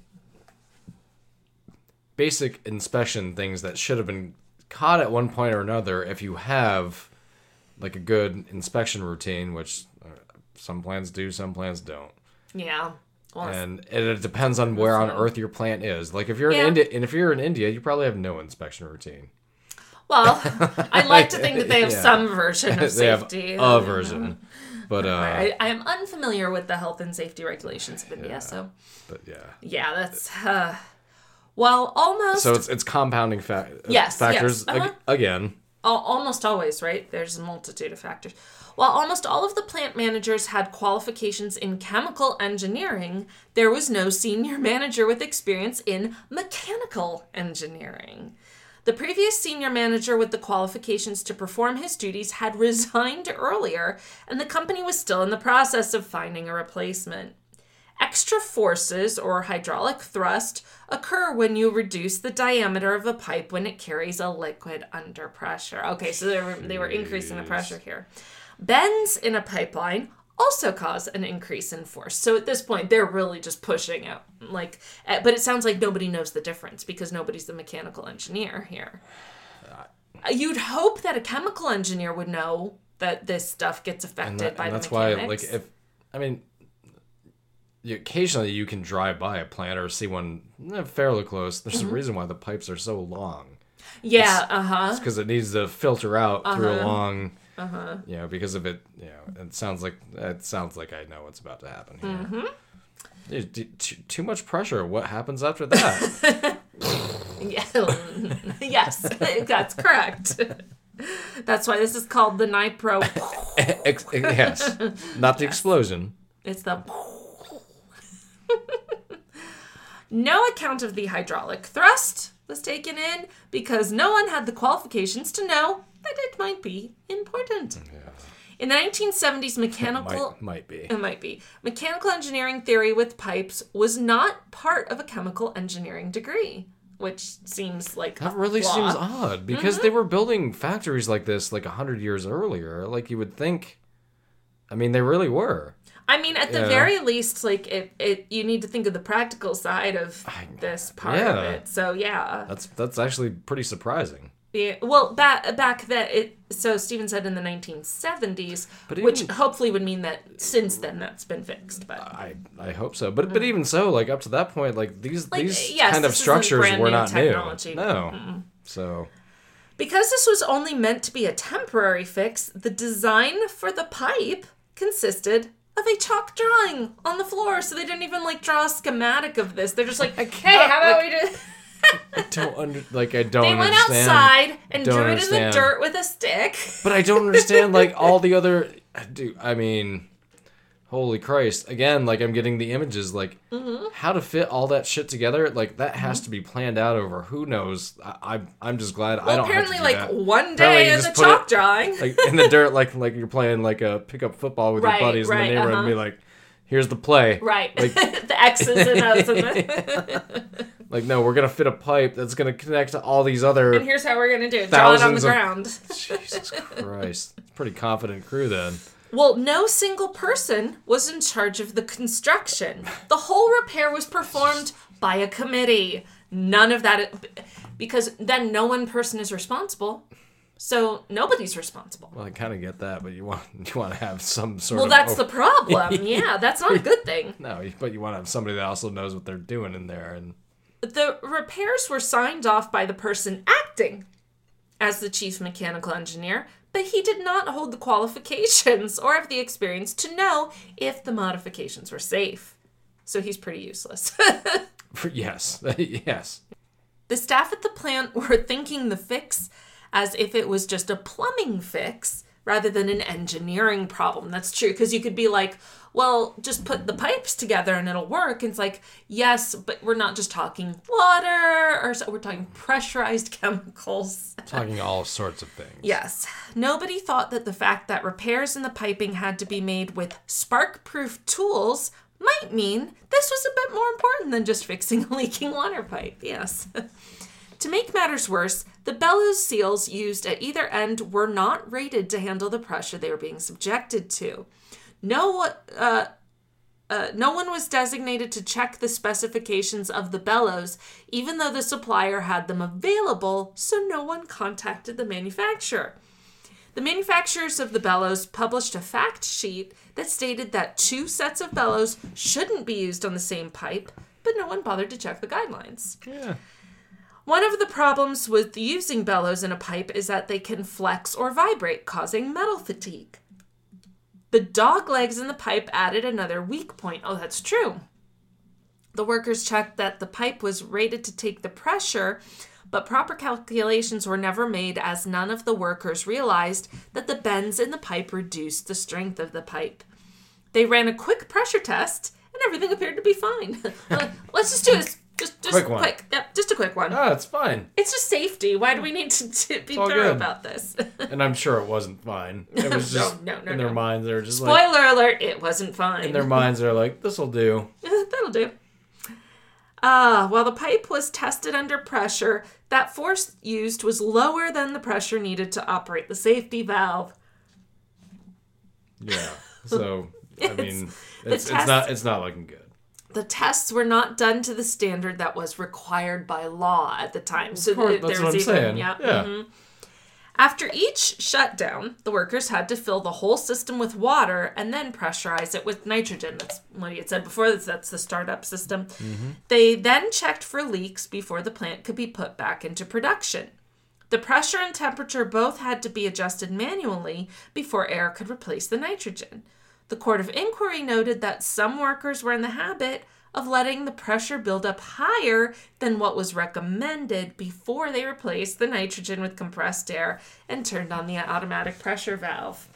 basic inspection things that should have been caught at one point or another if you have like a good inspection routine, which uh, some plants do, some plants don't. yeah. Well, and it, it depends on where on earth your plant is. Like if you're Yeah. in India, and if you're in India, you probably have no inspection routine. well, I'd like to think that they have Yeah. some version of safety. a version, but uh, I, I am unfamiliar with the health and safety regulations of India, so but yeah. yeah, that's. Uh, while almost So it's it's compounding fa- Yes, factors yes, uh-huh. ag- again. Almost always, right? There's a multitude of factors. While almost all of the plant managers had qualifications in chemical engineering, there was no senior manager with experience in mechanical engineering. The previous senior manager with the qualifications to perform his duties had resigned earlier, and the company was still in the process of finding a replacement. Extra forces or hydraulic thrust occur when you reduce the diameter of a pipe when it carries a liquid under pressure. Okay, so they were, they were increasing the pressure here. Bends in a pipeline also cause an increase in force. So at this point, they're really just pushing out. Like, eh, but it sounds like nobody knows the difference because nobody's the mechanical engineer here. Uh, You'd hope that a chemical engineer would know that this stuff gets affected And, that, by and the that's why, like, if I mean, you, occasionally you can drive by a plant or see one eh, fairly close. There's Mm-hmm. a reason why the pipes are so long. yeah, uh huh. because it needs to filter out through Uh-huh. a long, you know, because of it. You know, it sounds like it sounds like I know what's about to happen here. Mm-hmm. Too, too much pressure. What happens after that? Yes, that's correct. That's why this is called the Nypro. Ex- yes, not the explosion. It's the. no account of the hydraulic thrust was taken in because no one had the qualifications to know that it might be important. Yeah. In the 1970s, mechanical. Might might be. It might be. Mechanical engineering theory with pipes was not part of a chemical engineering degree, which seems like That really flaw. seems odd because Mm-hmm. they were building factories like this like a hundred years earlier. Like you would think. I mean, they really were. I mean, at the Yeah. very least, like it, it, you need to think of the practical side of this part of yeah. it. So yeah, That's that's actually pretty surprising. Yeah, well, back back then, it so Stephen said in the 1970s, which hopefully would mean that since then that's been fixed. But I I hope so. But but even so, like up to that point, like these Mm. Like, these yes, kind of structures were not technology. new. No. So because this was only meant to be a temporary fix, the design for the pipe consisted of a chalk drawing on the floor. So they didn't even like draw a schematic of this. They're just like, hey, how about like- we do? Don't under like I don't They went understand. outside and Don't drew it in the dirt with a stick. But I don't understand like all the other dude, I mean holy Christ. Again, like I'm getting the images like Mm-hmm. how to fit all that shit together, like that has to be planned out over who knows. I, I I'm just glad I don't apparently, do like that. one day as a chalk it- drawing. like in the dirt like like you're playing like a pickup football with Right, your buddies right, in the neighborhood and uh-huh. be like here's the play. Right. Like the X's and O's and the. Like no, we're going to fit a pipe that's going to connect to all these other and here's how we're gonna do it. Draw it on the of- ground. Jesus Christ. Pretty confident crew then. Well, no single person was in charge of the construction. The whole repair was performed by a committee. None of that, because then no one person is responsible. So nobody's responsible. Well, I kind of get that, but you want you want to have some sort Well, of that's the problem. Yeah, that's not a good thing. No, but you want to have somebody that also knows what they're doing in there and The repairs were signed off by the person acting as the chief mechanical engineer, but he did not hold the qualifications or have the experience to know if the modifications were safe. So he's pretty useless. yes. yes. the staff at the plant were thinking the fix as if it was just a plumbing fix rather than an engineering problem. That's true because you could be like, well, just put the pipes together and it'll work. And it's like, yes, but we're not just talking water or so we're talking pressurized chemicals. Talking all sorts of things. Yes. Nobody thought that the fact that repairs in the piping had to be made with spark proof tools might mean this was a bit more important than just fixing a leaking water pipe. Yes. to make matters worse, the bellows seals used at either end were not rated to handle the pressure they were being subjected to. No, uh, uh, no one was designated to check the specifications of the bellows, even though the supplier had them available, so no one contacted the manufacturer. The manufacturers of the bellows published a fact sheet that stated that two sets of bellows shouldn't be used on the same pipe, but no one bothered to check the guidelines. Yeah. One of the problems with using bellows in a pipe is that they can flex or vibrate, causing metal fatigue. The dog legs in the pipe added another weak point. Oh, that's true. The workers checked that the pipe was rated to take the pressure, but proper calculations were never made as none of the workers realized that the bends in the pipe reduced the strength of the pipe. They ran a quick pressure test and everything appeared to be fine. Let's just do this. Just, just Quick one. quick. Yep, just a quick one. Ah, it's fine. It's just safety. Why do we need to, to be thorough good. about this? And I'm sure it wasn't fine. It was No, just no, no, in their no. minds they're just like Spoiler alert, it wasn't fine. in their minds they're like this'll do. That'll do. Ah, while the pipe was tested under pressure, that force used was lower than the pressure needed to operate the safety valve. Yeah. So I mean it's, it's test- not it's not looking good. The tests were not done to the standard that was required by law at the time. So course, th- that's there what was I'm even saying. yeah. Yeah. mhm. After each shutdown, the workers had to fill the whole system with water and then pressurize it with nitrogen. That's what he had said before. That's, that's the startup system. They then checked for leaks before the plant could be put back into production. The pressure and temperature both had to be adjusted manually before air could replace the nitrogen. The Court of Inquiry noted that some workers were in the habit of letting the pressure build up higher than what was recommended before they replaced the nitrogen with compressed air and turned on the automatic pressure valve.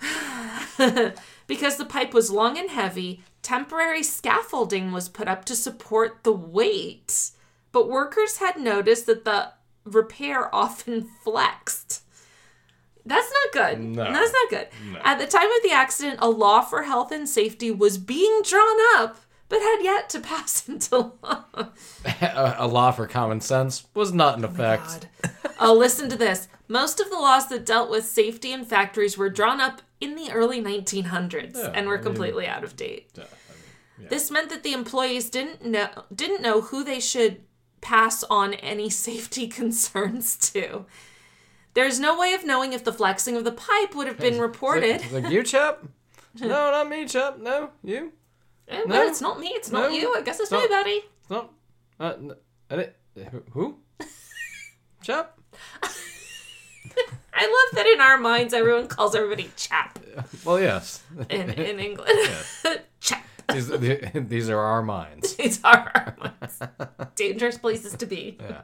because the pipe was long and heavy, temporary scaffolding was put up to support the weight. But workers had noticed that the repair often flexed. That's not good. No. That's not good. At the time of the accident, a law for health and safety was being drawn up, but had yet to pass into law. a, a law for common sense was not in oh effect. God. Oh, listen to this. Most of the laws that dealt with safety in factories were drawn up in the early 1900s Yeah, and were I mean- completely out of date. Yeah, I mean, This meant that the employees didn't know didn't know who they should pass on any safety concerns to. There's no way of knowing if the flexing of the pipe would have been reported. Like, like you, chap? No, not me, chap. No, you. Eh, well, No. it's not me. It's not No. you. I guess it's No. me, buddy. No. Uh, n- I di- who- chap? I love that in our minds, everyone calls everybody chap Well, yes. in, in England. chap. these, these are our minds. These are our minds. dangerous places to be. Yeah.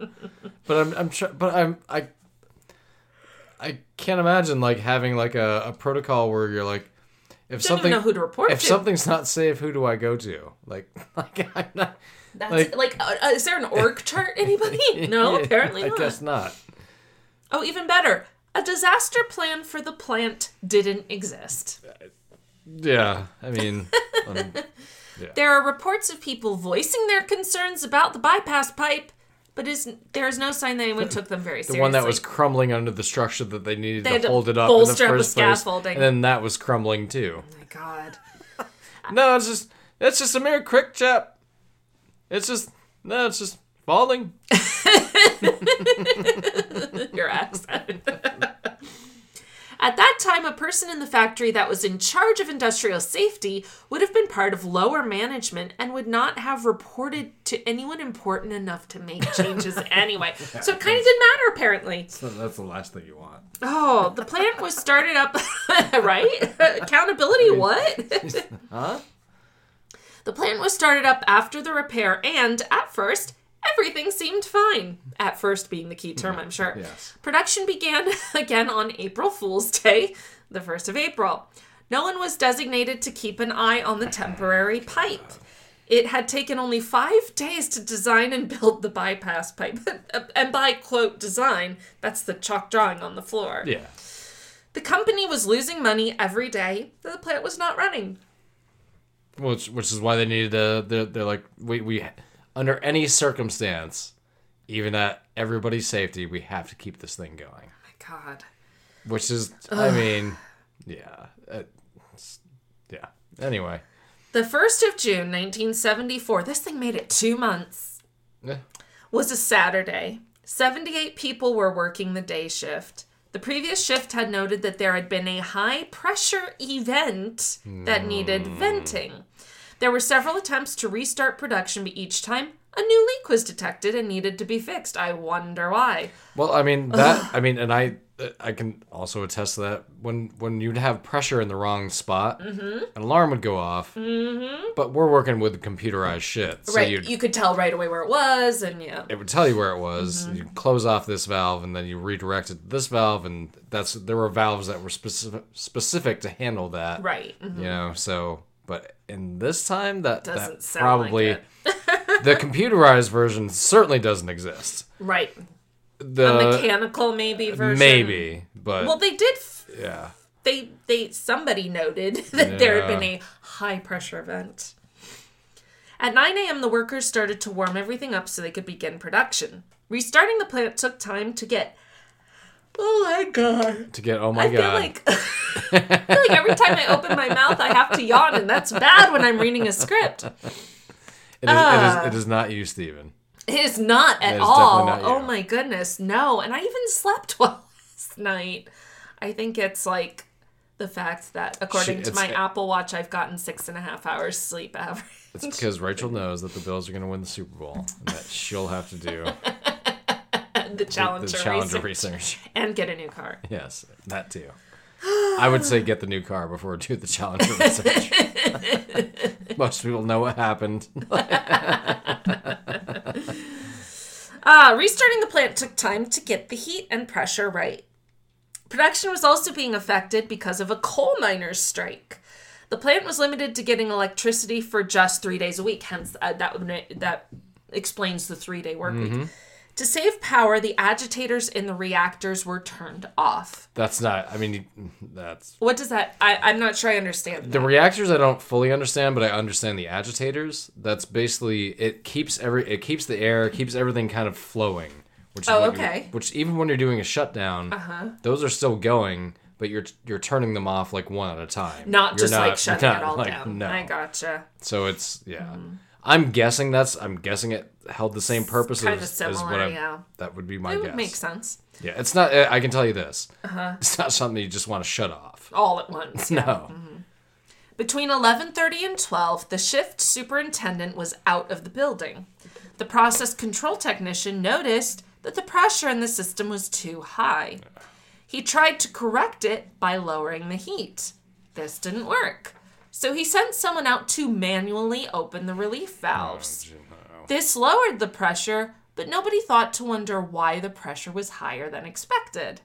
But I'm, I'm but I'm, I, I can't imagine like having like a, a protocol where you're like, if Don't something, know who to report if to. something's not safe, who do I go to? Like, like I'm not. That's like- like, uh, uh, is there an org chart? Anybody? No, Yeah, apparently I not. guess not. Oh, even better. A disaster plan for the plant didn't exist. Yeah, I mean, um, There are reports of people voicing their concerns about the bypass pipe, but is there is no sign that anyone took them very seriously. the one that was crumbling under the structure that they needed They to hold it up in the bolster up the first place, scaffolding. and then that was crumbling too. Oh my god. No, it's just it's just a mere crick chap. It's just no, it's just falling. Your accent. At that time, a person in the factory that was in charge of industrial safety would have been part of lower management and would not have reported to anyone important enough to make changes anyway. So it kind of didn't matter, apparently. So that's the last thing you want. Oh, the plant was started up, right? Accountability, what? Huh? The plant was started up after the repair, and at first, everything seemed fine. At first, being the key term, mm-hmm. I'm sure. Yes. Production began again on April Fool's Day, the 1st of April. No one was designated to keep an eye on the temporary pipe. It had taken only five days to design and build the bypass pipe. and by quote design, that's the chalk drawing on the floor. Yeah. The company was losing money every day that the plant was not running. Which which is why they needed to. They're, they're like we we under any circumstance, even at everybody's safety, we have to keep this thing going. Oh My God. Which is, I mean, yeah, it's- yeah. Anyway, The 1st of June, 1974, this thing made it two months, Eh, was a Saturday. 78 people were working the day shift. The previous shift had noted that there had been a high pressure event that needed venting. There were several attempts to restart production, but each time a new leak was detected and needed to be fixed. I wonder why. Well, I mean that. I mean, and I I can also attest to that. When when you'd have pressure in the wrong spot, Mm-hmm. an alarm would go off. Mm-hmm. But we're working with computerized shit, so right, you could tell right away where it was, and yeah. it would tell you where it was. Mm-hmm. You close off this valve, and then you redirect it to this valve, and that's there were valves that were specific specific to handle that. Right. mhm. You know, so but in this time that Doesn't that sound probably like it. the computerized version certainly doesn't exist. Right. The A mechanical maybe version. maybe, but Well, they did. F- yeah. they they somebody noted that there had been a high pressure event. At 9 a.m., the workers started to warm everything up so they could begin production. Restarting the plant took time to get. Oh my god! To get oh my I feel god. like I feel like every time I open my mouth, I have to yawn, and that's bad when I'm reading a script. It is, Ah. it is, it is not you, Stephen. It is not at is all. not. Oh my goodness, no. And I even slept well last night. I think it's like the fact that according to my Apple Watch, I've gotten six and a half hours sleep average. It's because Rachel knows that the Bills are going to win the Super Bowl and that she'll have to do the the Challenger, Challenger research research. and get a new car. Yes, that too. I would say get the new car before do the Challenger research. Most people know what happened. Ah, restarting the plant took time to get the heat and pressure right. Production was also being affected because of a coal miners' strike. The plant was limited to getting electricity for just three days a week. Hence, uh, that that explains the three day work week. To save power, the agitators in the reactors were turned off. That's not. I mean, that's What does that? I, I'm not sure I understand. the that. reactors. I don't fully understand, but I understand the agitators. That's basically it keeps every it keeps the air, keeps everything kind of flowing. Which Oh, okay. which even when you're doing a shutdown, Uh-huh. those are still going, but you're you're turning them off like one at a time. not You're just like not- shutting not it all like- down. No. I gotcha. So it's yeah. Mm-hmm. I'm guessing that's I'm guessing it held the same purpose Kinda as, similar, as what I, yeah. that would be my It guess. would make sense. Yeah, it's not. I can tell you this. Uh-huh. It's not something you just want to shut off. All at once. No. Between 11:30 and 12, the shift superintendent was out of the building. The process control technician noticed that the pressure in the system was too high. He tried to correct it by lowering the heat. This didn't work. So he sent someone out to manually open the relief valves. This lowered the pressure, but nobody thought to wonder why the pressure was higher than expected.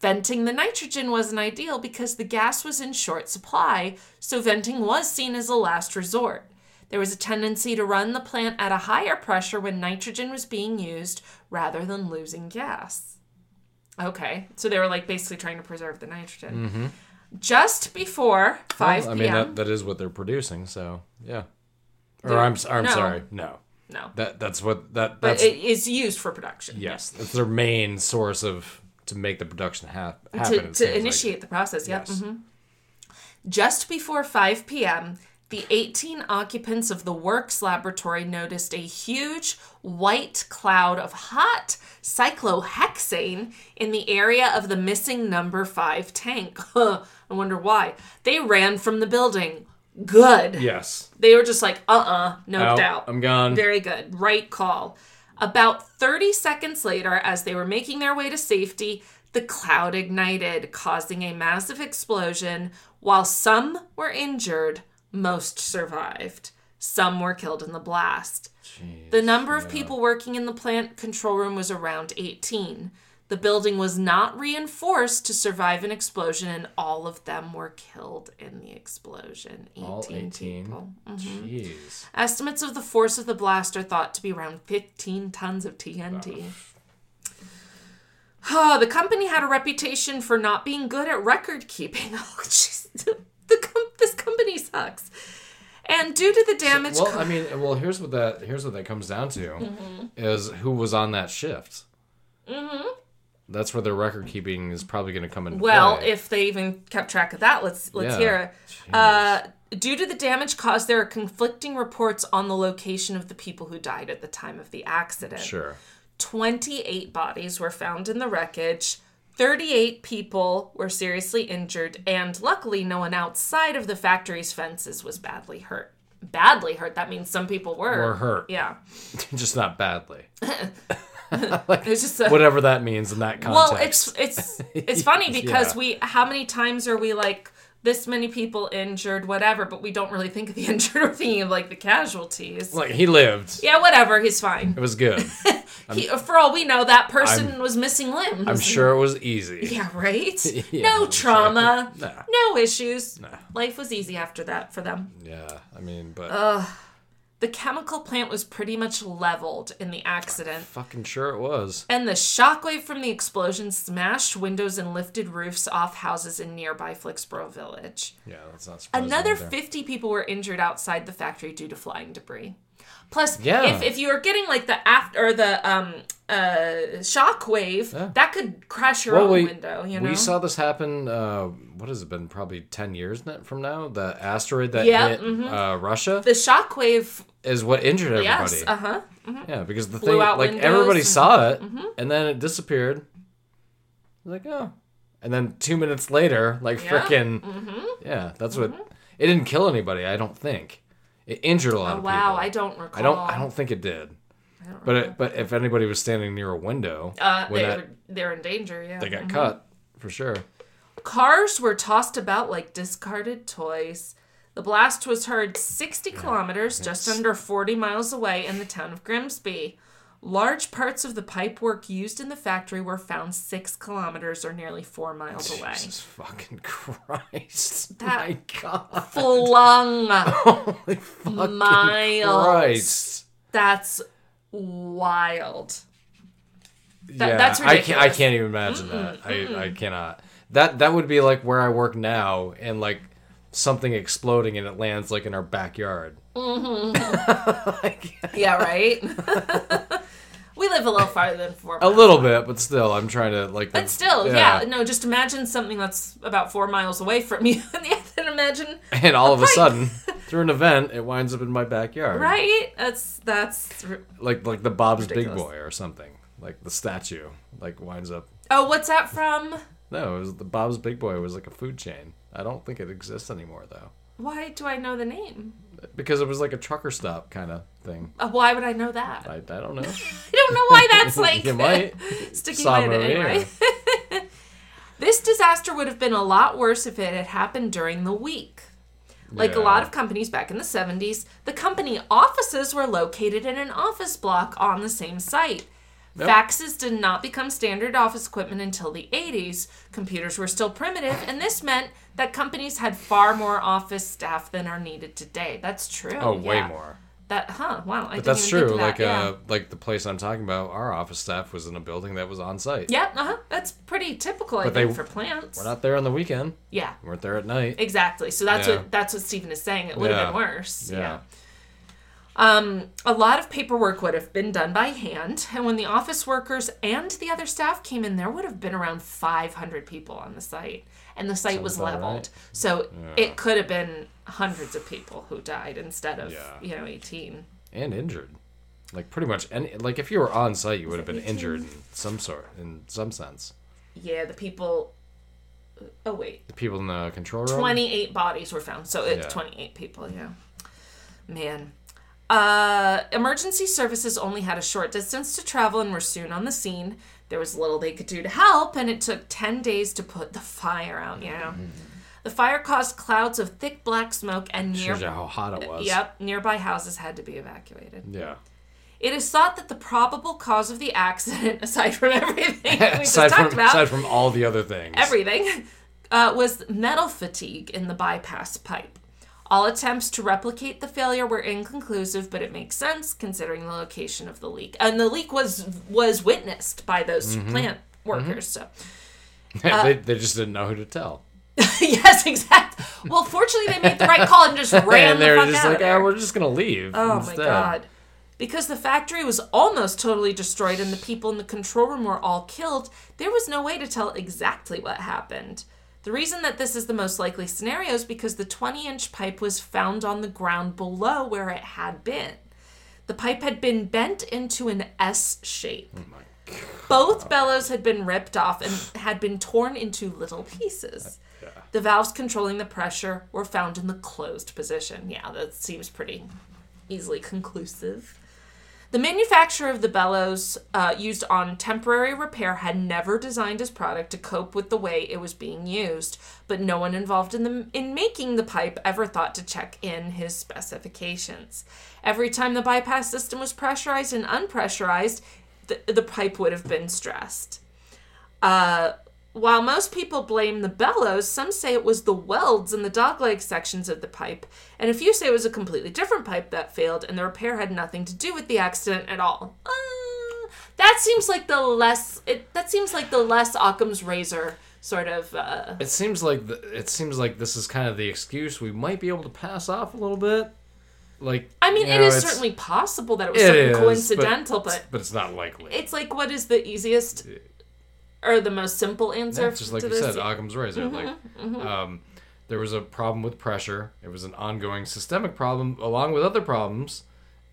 Venting the nitrogen wasn't ideal because the gas was in short supply, so venting was seen as a last resort. There was a tendency to run the plant at a higher pressure when nitrogen was being used rather than losing gas. Okay, so they were like basically trying to preserve the nitrogen. Mm-hmm. Just before 5 Well, I p.m. mean that that is what they're producing. So yeah. Or They're- I'm I'm no. sorry. No. no, That that's what that but that's it is used for production. yes. That's their main source of to make the production hap- happen. to, to seems like. initiate the process. Yep. Yes. mhm. Just before 5 p.m., the 18 occupants of the works laboratory noticed a huge white cloud of hot cyclohexane in the area of the missing number 5 tank. I wonder why. They ran from the building. Good. Yes. They were just like, uh uh no Out. doubt. I'm gone. Very good. Right call. About 30 seconds later, as they were making their way to safety, the cloud ignited, causing a massive explosion. While some were injured, most survived. Some were killed in the blast. Jeez, The number of yeah. people working in the plant control room was around 18. The building was not reinforced to survive an explosion, and all of them were killed in the explosion. 18, All 18. people. Mm-hmm. Jeez. Estimates of the force of the blast are thought to be around 15 tons of TNT. Oh, ah, the company had a reputation for not being good at record keeping. Oh, jeez. The com- this company sucks. And due to the damage, Well, ca- I mean, well, here's what that here's what that comes down to Mm-hmm. is who was on that shift. Mm-hmm. That's where their record keeping is probably going to come in. well, play. if they even kept track of that, let's let's Yeah. hear. it. Uh, due to the damage caused, there are conflicting reports on the location of the people who died at the time of the accident. sure. 28 bodies were found in the wreckage. 38 people were seriously injured, and luckily, no one outside of the factory's fences was badly hurt. Badly hurt, that means some people were. Were hurt. Yeah. Just not badly. It's just a, Whatever that means in that context. well, it's it's it's funny because Yeah. we how many times are we like this many people injured, whatever, but we don't really think of the injured. We're thinking of like the casualties. like he lived. yeah, whatever, he's fine. It was good. He, for all we know, that person was missing limbs. I'm sure it was easy. Yeah, right? Yeah, no I'm trauma. sure. Nah. No issues. Life was easy after that for them. Yeah, I mean, but The chemical plant was pretty much leveled in the accident, fucking sure it was. and the shockwave from the explosion smashed windows and lifted roofs off houses in nearby Flixborough Village. Yeah, that's not surprising. Another either. 50 people were injured outside the factory due to flying debris. Plus, Yeah. if, if you were getting like the after or the um uh shockwave, Yeah. that could crash your Well, own we, window. You know, we saw this happen. Uh, what has it been? Probably ten years from now. The asteroid that Yeah, hit mhm. uh, Russia the shock wave is what injured everybody. Yes, uh huh. Yeah, because the Blew thing, like windows everybody saw it, Mm-hmm. and then it disappeared. Like oh, and then two minutes later, like Yeah. frickin' Mm-hmm. yeah, that's what. It didn't kill anybody. I don't think. It injured a lot Oh of wow, people. Wow, I don't recall. I don't. I don't think it did. I don't But it, but if anybody was standing near a window Uh, they that were they're in danger. Yeah, they got Mhm. cut for sure. Cars were tossed about like discarded toys. The blast was heard 60 kilometers, just under 40 miles away, in the town of Grimsby. Large parts of the pipework used in the factory were found six kilometers or nearly four miles away. Jesus fucking Christ. That- My God. Flung. Holy fucking Miles. Christ. That's wild. Yeah, that's I can't. I can't even imagine that. I, I cannot. That that would be like where I work now, and like something exploding and it lands like in our backyard. Mm-hmm. Yeah, right? Live a little farther than four A little bit, but still, I'm trying to like. But still, yeah. no, just imagine something that's about four miles away from you. and then imagine, And all of a sudden, through an event, it winds up in my backyard. right? That's, that's, Like like the Bob's Big Boy or something. Like the statue, like winds up. oh, what's that from? No, it was the Bob's Big Boy was like a food chain. I don't think it exists anymore though, Why do I know the name? Because it was like a trucker stop kind of thing. Uh, why would I know that? I, I don't know. I don't know why that's like you might. sticking Saw my name, Maria. right? this disaster would have been a lot worse if it had happened during the week. Like a lot of companies back in the 70s, the company offices were located in an office block on the same site. Yep. Faxes did not become standard office equipment until the 80s. Computers were still primitive, and this meant that companies had far more office staff than are needed today. That's true. Oh, way yeah. more. That, huh? Wow. I But didn't that's true. that, Like yeah. uh, like the place I'm talking about, our office staff was in a building that was on site. Yeah, uh-huh. That's pretty typical, I But think, they- for plants. We're not there on the weekend. yeah, We weren't there at night. exactly. So that's what that's what Stephen is saying. It would have been worse. Yeah. Yeah. Um, a lot of paperwork would have been done by hand, and when the office workers and the other staff came in, there would have been around 500 people on the site, and the site was leveled. right. So Yeah. it could have been hundreds of people who died instead of Yeah. you know 18. and injured. Like pretty much any like if you were on site, you would have been injured in some sort, in some sense. Yeah, the people. Oh wait, The people in the control room. 28 bodies were found. So it's Yeah. 28 people, yeah. Man. Uh, emergency services only had a short distance to travel and were soon on the scene. There was little they could do to help, and it took 10 days to put the fire out, yeah. The fire caused clouds of thick black smoke, and near, Shows you how hot it was. yep, nearby houses had to be evacuated. Yeah. It is thought that the probable cause of the accident, aside from everything we just aside talked from about, aside from all the other things. everything, uh, was metal fatigue in the bypass pipe. All attempts to replicate the failure were inconclusive, but it makes sense considering the location of the leak. And the leak was was witnessed by those Mm-hmm. plant mm-hmm. workers. So they, uh, they just didn't know who to tell. yes, exactly. Well, fortunately, they made the right call and just ran and the fuck just out like, oh, we're just gonna leave. Oh instead. my god. Because the factory was almost totally destroyed and the people in the control room were all killed, there was no way to tell exactly what happened. The reason that this is the most likely scenario is because the 20 inch pipe was found on the ground below where it had been. The pipe had been bent into an S shape. Both bellows had been ripped off and had been torn into little pieces. The valves controlling the pressure were found in the closed position. Yeah, that seems pretty easily conclusive. The manufacturer of the bellows uh, used on temporary repair had never designed his product to cope with the way it was being used, but no one involved in the in making the pipe ever thought to check in his specifications. Every time the bypass system was pressurized and unpressurized, the, the pipe would have been stressed. Uh, while most people blame the bellows, some say it was the welds in the dogleg sections of the pipe, and a few say it was a completely different pipe that failed, and the repair had nothing to do with the accident at all. Uh, that seems like the less it, that seems like the less Occam's razor sort of. Uh, It seems like the, it seems like this is kind of the excuse we might be able to pass off a little bit. Like I mean, it know, is certainly possible that it was it something is, coincidental, but, but it's not likely. it's like what is the easiest or the most simple answer Yeah, just like you this? said, Occam's razor. Like, mm-hmm, mm-hmm. um, there was a problem with pressure. It was an ongoing systemic problem, along with other problems,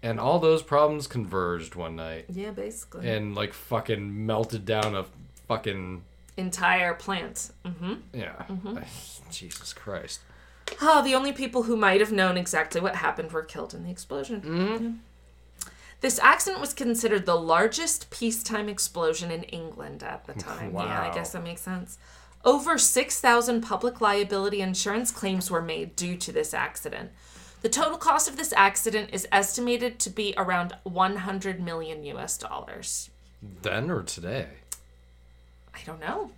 and all those problems converged one night yeah, basically. and like fucking melted down a fucking Entire plant. hmm yeah. Mm-hmm. Jesus Christ. Oh, the only people who might have known exactly what happened were killed in the explosion. This accident was considered the largest peacetime explosion in England at the time. Yeah, I guess that makes sense. Over 6,000 public liability insurance claims were made due to this accident. The total cost of this accident is estimated to be around 100 million US dollars. Then or today? I don't know.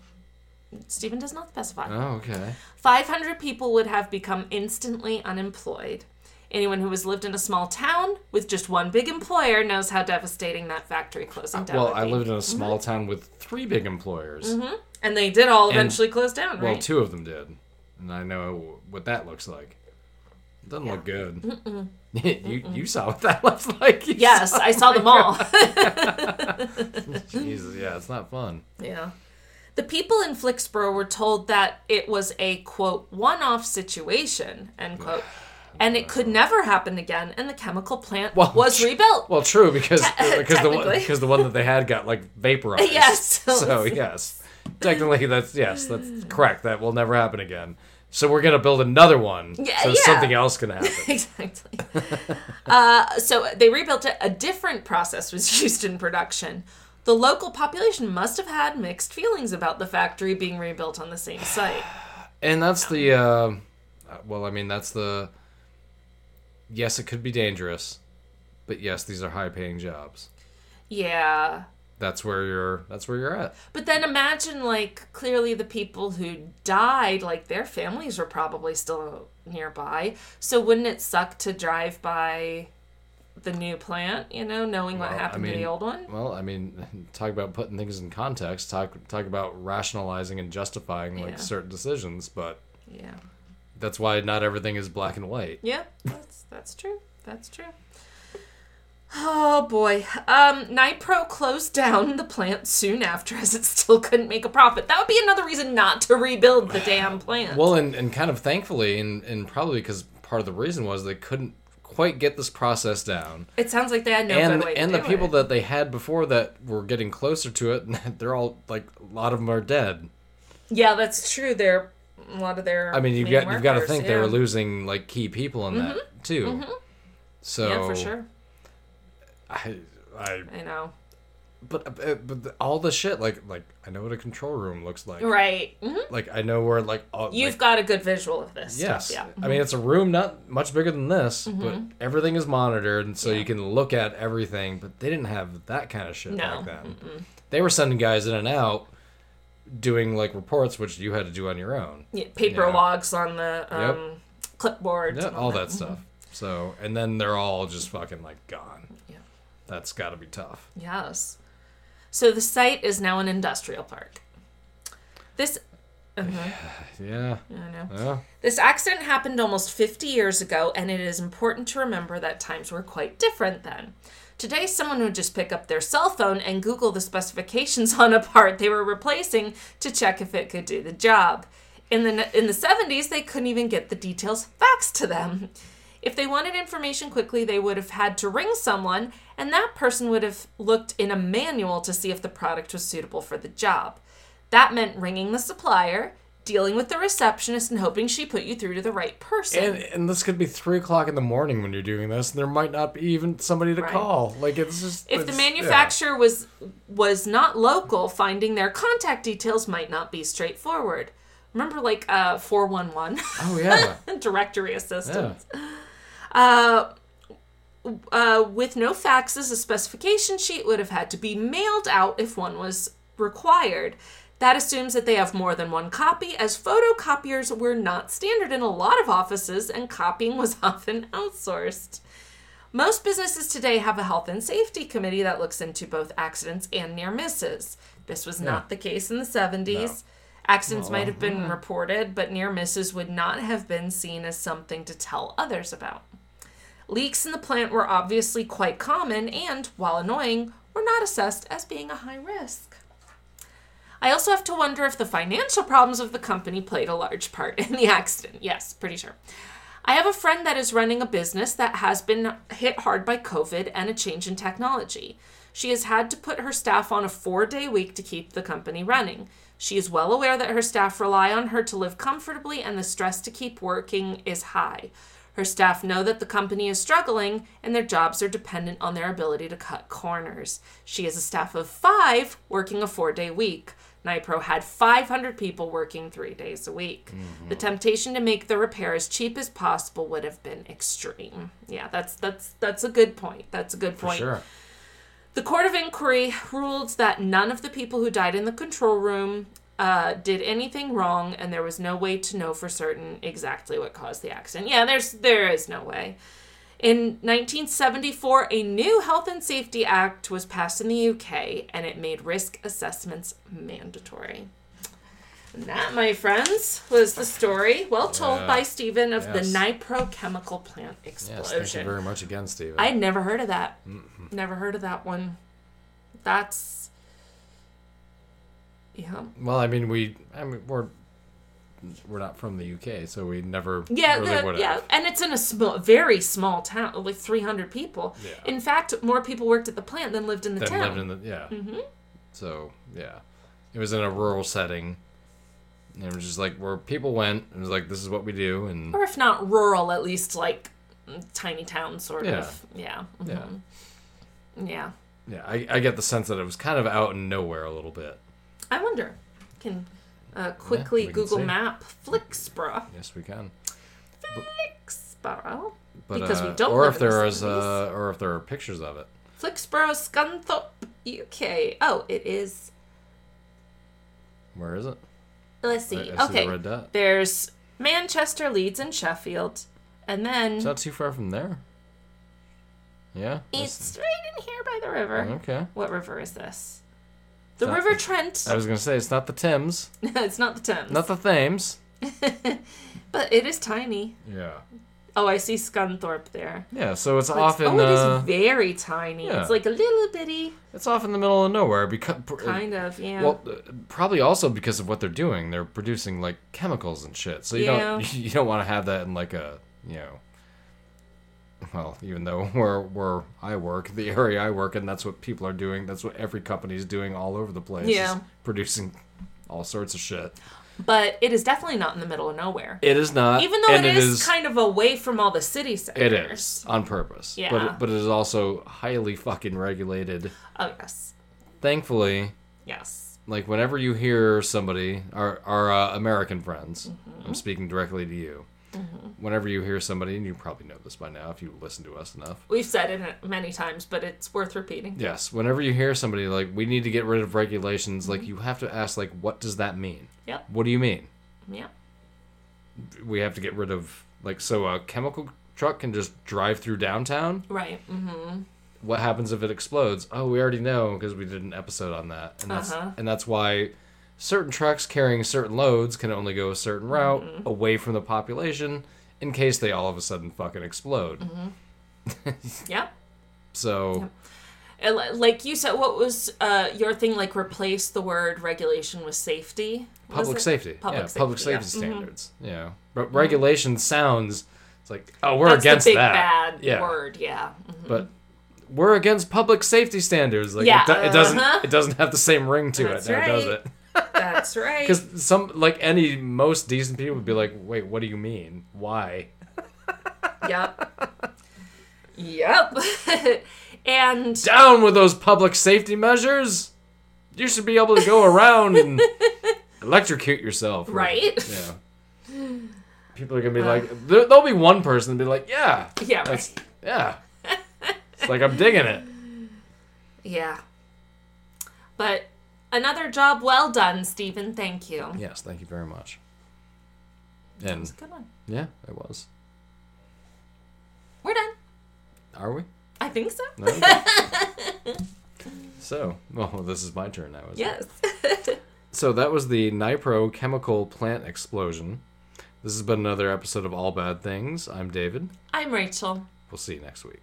Stephen does not specify. Oh, okay. 500 people would have become instantly unemployed. Anyone who has lived in a small town with just one big employer knows how devastating that factory closing uh, down Well, I be. lived in a mm-hmm. small town with three big employers. Mm-hmm. and they did all eventually close down, Well, right? two of them did, and I know what that looks like. It doesn't look good. you you saw what that looks like. You yes, saw- I saw them all. Jesus, yeah, it's not fun. yeah. The people in Flixborough were told that it was a quote one off situation, end quote. And it could never happen again, and the chemical plant Well, was rebuilt. Well, true because Te- because the one because the one that they had got like vaporized. Yes. So yes, technically that's yes that's correct. That will never happen again. So we're gonna build another one. Yeah, so yeah. something else can happen. exactly. uh, so they rebuilt it. A different process was used in production. The local population must have had mixed feelings about the factory being rebuilt on the same site. And that's the uh, well, I mean that's the yes, it could be dangerous, but yes, these are high paying jobs. Yeah. That's where you're. That's where you're at. But then imagine, like, clearly the people who died, like, their families were probably still nearby. So wouldn't it suck to drive by the new plant, you know, knowing what Well, I happened to the old one? Well, I mean, talk about putting things in context. Talk talk about rationalizing and justifying like Yeah. certain decisions, but Yeah. that's why not everything is black and white. Yeah, that's true. That's true. Oh boy. Um, Nypro closed down the plant soon after as it still couldn't make a profit. That would be another reason not to rebuild the damn plant. Well, and, and kind of thankfully, and, and probably because part of the reason was they couldn't quite get this process down. it sounds like they had no and and the people it. that they had before that were getting closer to it, they're all like a lot of them are dead. Yeah, that's true. They're a lot of their I mean, you've got you've got to think they were. Mm-hmm. losing like key people in that too. So Yeah, for sure. I, I I know. but uh, but the, all the shit like like I know what a control room looks like. Right. hmm Like I know where like all, You've like, got a good visual of this. yes. Stuff, yeah. I mean it's a room not much bigger than this, but everything is monitored and so Yeah. you can look at everything. But they didn't have that kind of shit No. back then. They were sending guys in and out doing like reports, which you had to do on your own. Yeah, paper Yeah. logs on the um, clipboards. Yeah, and all that stuff. So and then they're all just fucking like gone. Yeah. That's got to be tough. Yes. So the site is now an industrial park. This uh-huh. Yeah. I know. Yeah. This accident happened almost 50 years ago, and it is important to remember that times were quite different then. Today, someone would just pick up their cell phone and Google the specifications on a part they were replacing to check if it could do the job. In the, in the 70s, they couldn't even get the details faxed to them. If they wanted information quickly, they would have had to ring someone, and that person would have looked in a manual to see if the product was suitable for the job. That meant ringing the supplier, dealing with the receptionist, and hoping she put you through to the right person. And and this could be three o'clock in the morning when you're doing this, and there might not be even somebody to Right. call. Like it's just if the it's- yeah. manufacturer was was not local, finding their contact details might not be straightforward. Remember, like uh, four one one Oh yeah. directory yeah. Uh, uh, with no faxes, a specification sheet would have had to be mailed out if one was required. That assumes that they have more than one copy, as photocopiers were not standard in a lot of offices and copying was often outsourced. Most businesses today have a health and safety committee that looks into both accidents and near misses. This was not the case in the 70s. Accidents might have been reported, but near misses would not have been seen as something to tell others about. Leaks in the plant were obviously quite common and, while annoying, were not assessed as being a high risk. I also have to wonder if the financial problems of the company played a large part in the accident. Yes, pretty sure. I have a friend that is running a business that has been hit hard by COVID and a change in technology. She has had to put her staff on a four day week to keep the company running. She is well aware that her staff rely on her to live comfortably and the stress to keep working is high. Her staff know that the company is struggling and their jobs are dependent on their ability to cut corners. She has a staff of five working a four day week. Nypro had 500 people working three days a week. Mm-hmm. The temptation to make the repair as cheap as possible would have been extreme. Yeah, that's that's that's a good point. That's a good For point. sure. The Court of Inquiry ruled that none of the people who died in the control room uh, did anything wrong, and there was no way to know for certain exactly what caused the accident. Yeah, there's there is no way. In 1974, a new Health and Safety Act was passed in the UK, and it made risk assessments mandatory. And that, my friends, was the story, well told Yeah. by Stephen, of Yes. the Nypro chemical plant Yes, explosion. thank you very much again, Steven. I'd never heard of that. Never heard of that one. That's yeah. Well, I mean, we, I mean, we're, we're not from the UK, so we never Yeah, really the- yeah, and it's in a small, very small town, like 300 people. Yeah. In fact, more people worked at the plant than lived in the That town. lived in the yeah. Mm-hmm. So yeah, it was in a rural setting, and it was just like where people went. It was like this is what we do, and or if not rural, at least like mm, tiny town sort Yeah. of. Yeah. yeah, mhm. Yeah. yeah. I, I get the sense that it was kind of out in nowhere a little bit. I wonder. Can uh, quickly we can Google see. Map Flixborough. Yes, we can. Flixborough. But, Because we uh, don't or if there is, uh, or if there are pictures of it. Flixborough, Scunthorpe, UK. Oh, it is. Where is it? Let's see. I- I see the okay. dot. There's Manchester, Leeds, and Sheffield. And then It's not too far from there. Yeah. it's right in here by the river. okay. What river is this? The Not- River Trent. I was gonna say it's not the Thames, No, it's not the Thames. not the Thames. but it is tiny. Yeah. Oh, I see Scunthorpe there. Yeah. So it's off in oh, it uh, is very tiny. yeah. It's like a little bitty, it's off in the middle of nowhere because kind of, yeah. Well, uh, probably also because of what they're doing. They're producing like chemicals and shit. So you Yeah. don't you don't want to have that in like a you know. Well, even though where where I work, the area I work in, that's what people are doing. That's what every company is doing all over the place. is Yeah. producing all sorts of shit. but it is definitely not in the middle of nowhere. It is not, Even though and it is, kind of away from all the city centers. It is on purpose. Yeah. But but it is also highly fucking regulated. Oh yes, Thankfully, yes. like whenever you hear somebody our our uh, American friends, Mm-hmm. I'm speaking directly to you. Whenever you hear somebody, and you probably know this by now if you listen to us enough. We've said it many times, but it's worth repeating. Yes, whenever you hear somebody like we need to get rid of regulations, Mm-hmm. like you have to ask like what does that mean? Yep. What do you mean? Yeah. We have to get rid of like so a chemical truck can just drive through downtown? Right. Mm-hmm. what happens if it explodes? Oh, we already know because we did an episode on that, and that's Uh-huh. and that's why certain trucks carrying certain loads can only go a certain route Mm-hmm. away from the population in case they all of a sudden fucking explode. Mm-hmm. Yep. So li- Like you said, what was uh, your thing? Like replace the word regulation with safety. Public safety, Public yeah, safety, public yeah. safety Mhm. standards, you know. But regulation sounds it's like oh we're That's against the big that, bad yeah. word. Yeah. Mhm. But we're against public safety standards. Like Yeah, it, do- it doesn't uh-huh. it doesn't have the same ring to That's it now, does right. it? That's right. Because some, like any most decent people would be like, wait, what do you mean? Why? Yep. yep. and Down with those public safety measures! You should be able to go around and electrocute yourself. Right. Yeah. People are gonna be uh. like, there, there'll be one person be like, yeah, yeah, right. yeah. It's like I'm digging it. Yeah. But another job well done, Stephen. Thank you. Yes, thank you very much. That And was a good one. yeah, it was. We're done. Are we? I think so. Okay. so, well, this is my turn now. Isn't it? Yes. So that was the Nypro chemical plant explosion. This has been another episode of All Bad Things. I'm David. I'm Rachel. We'll see you next week.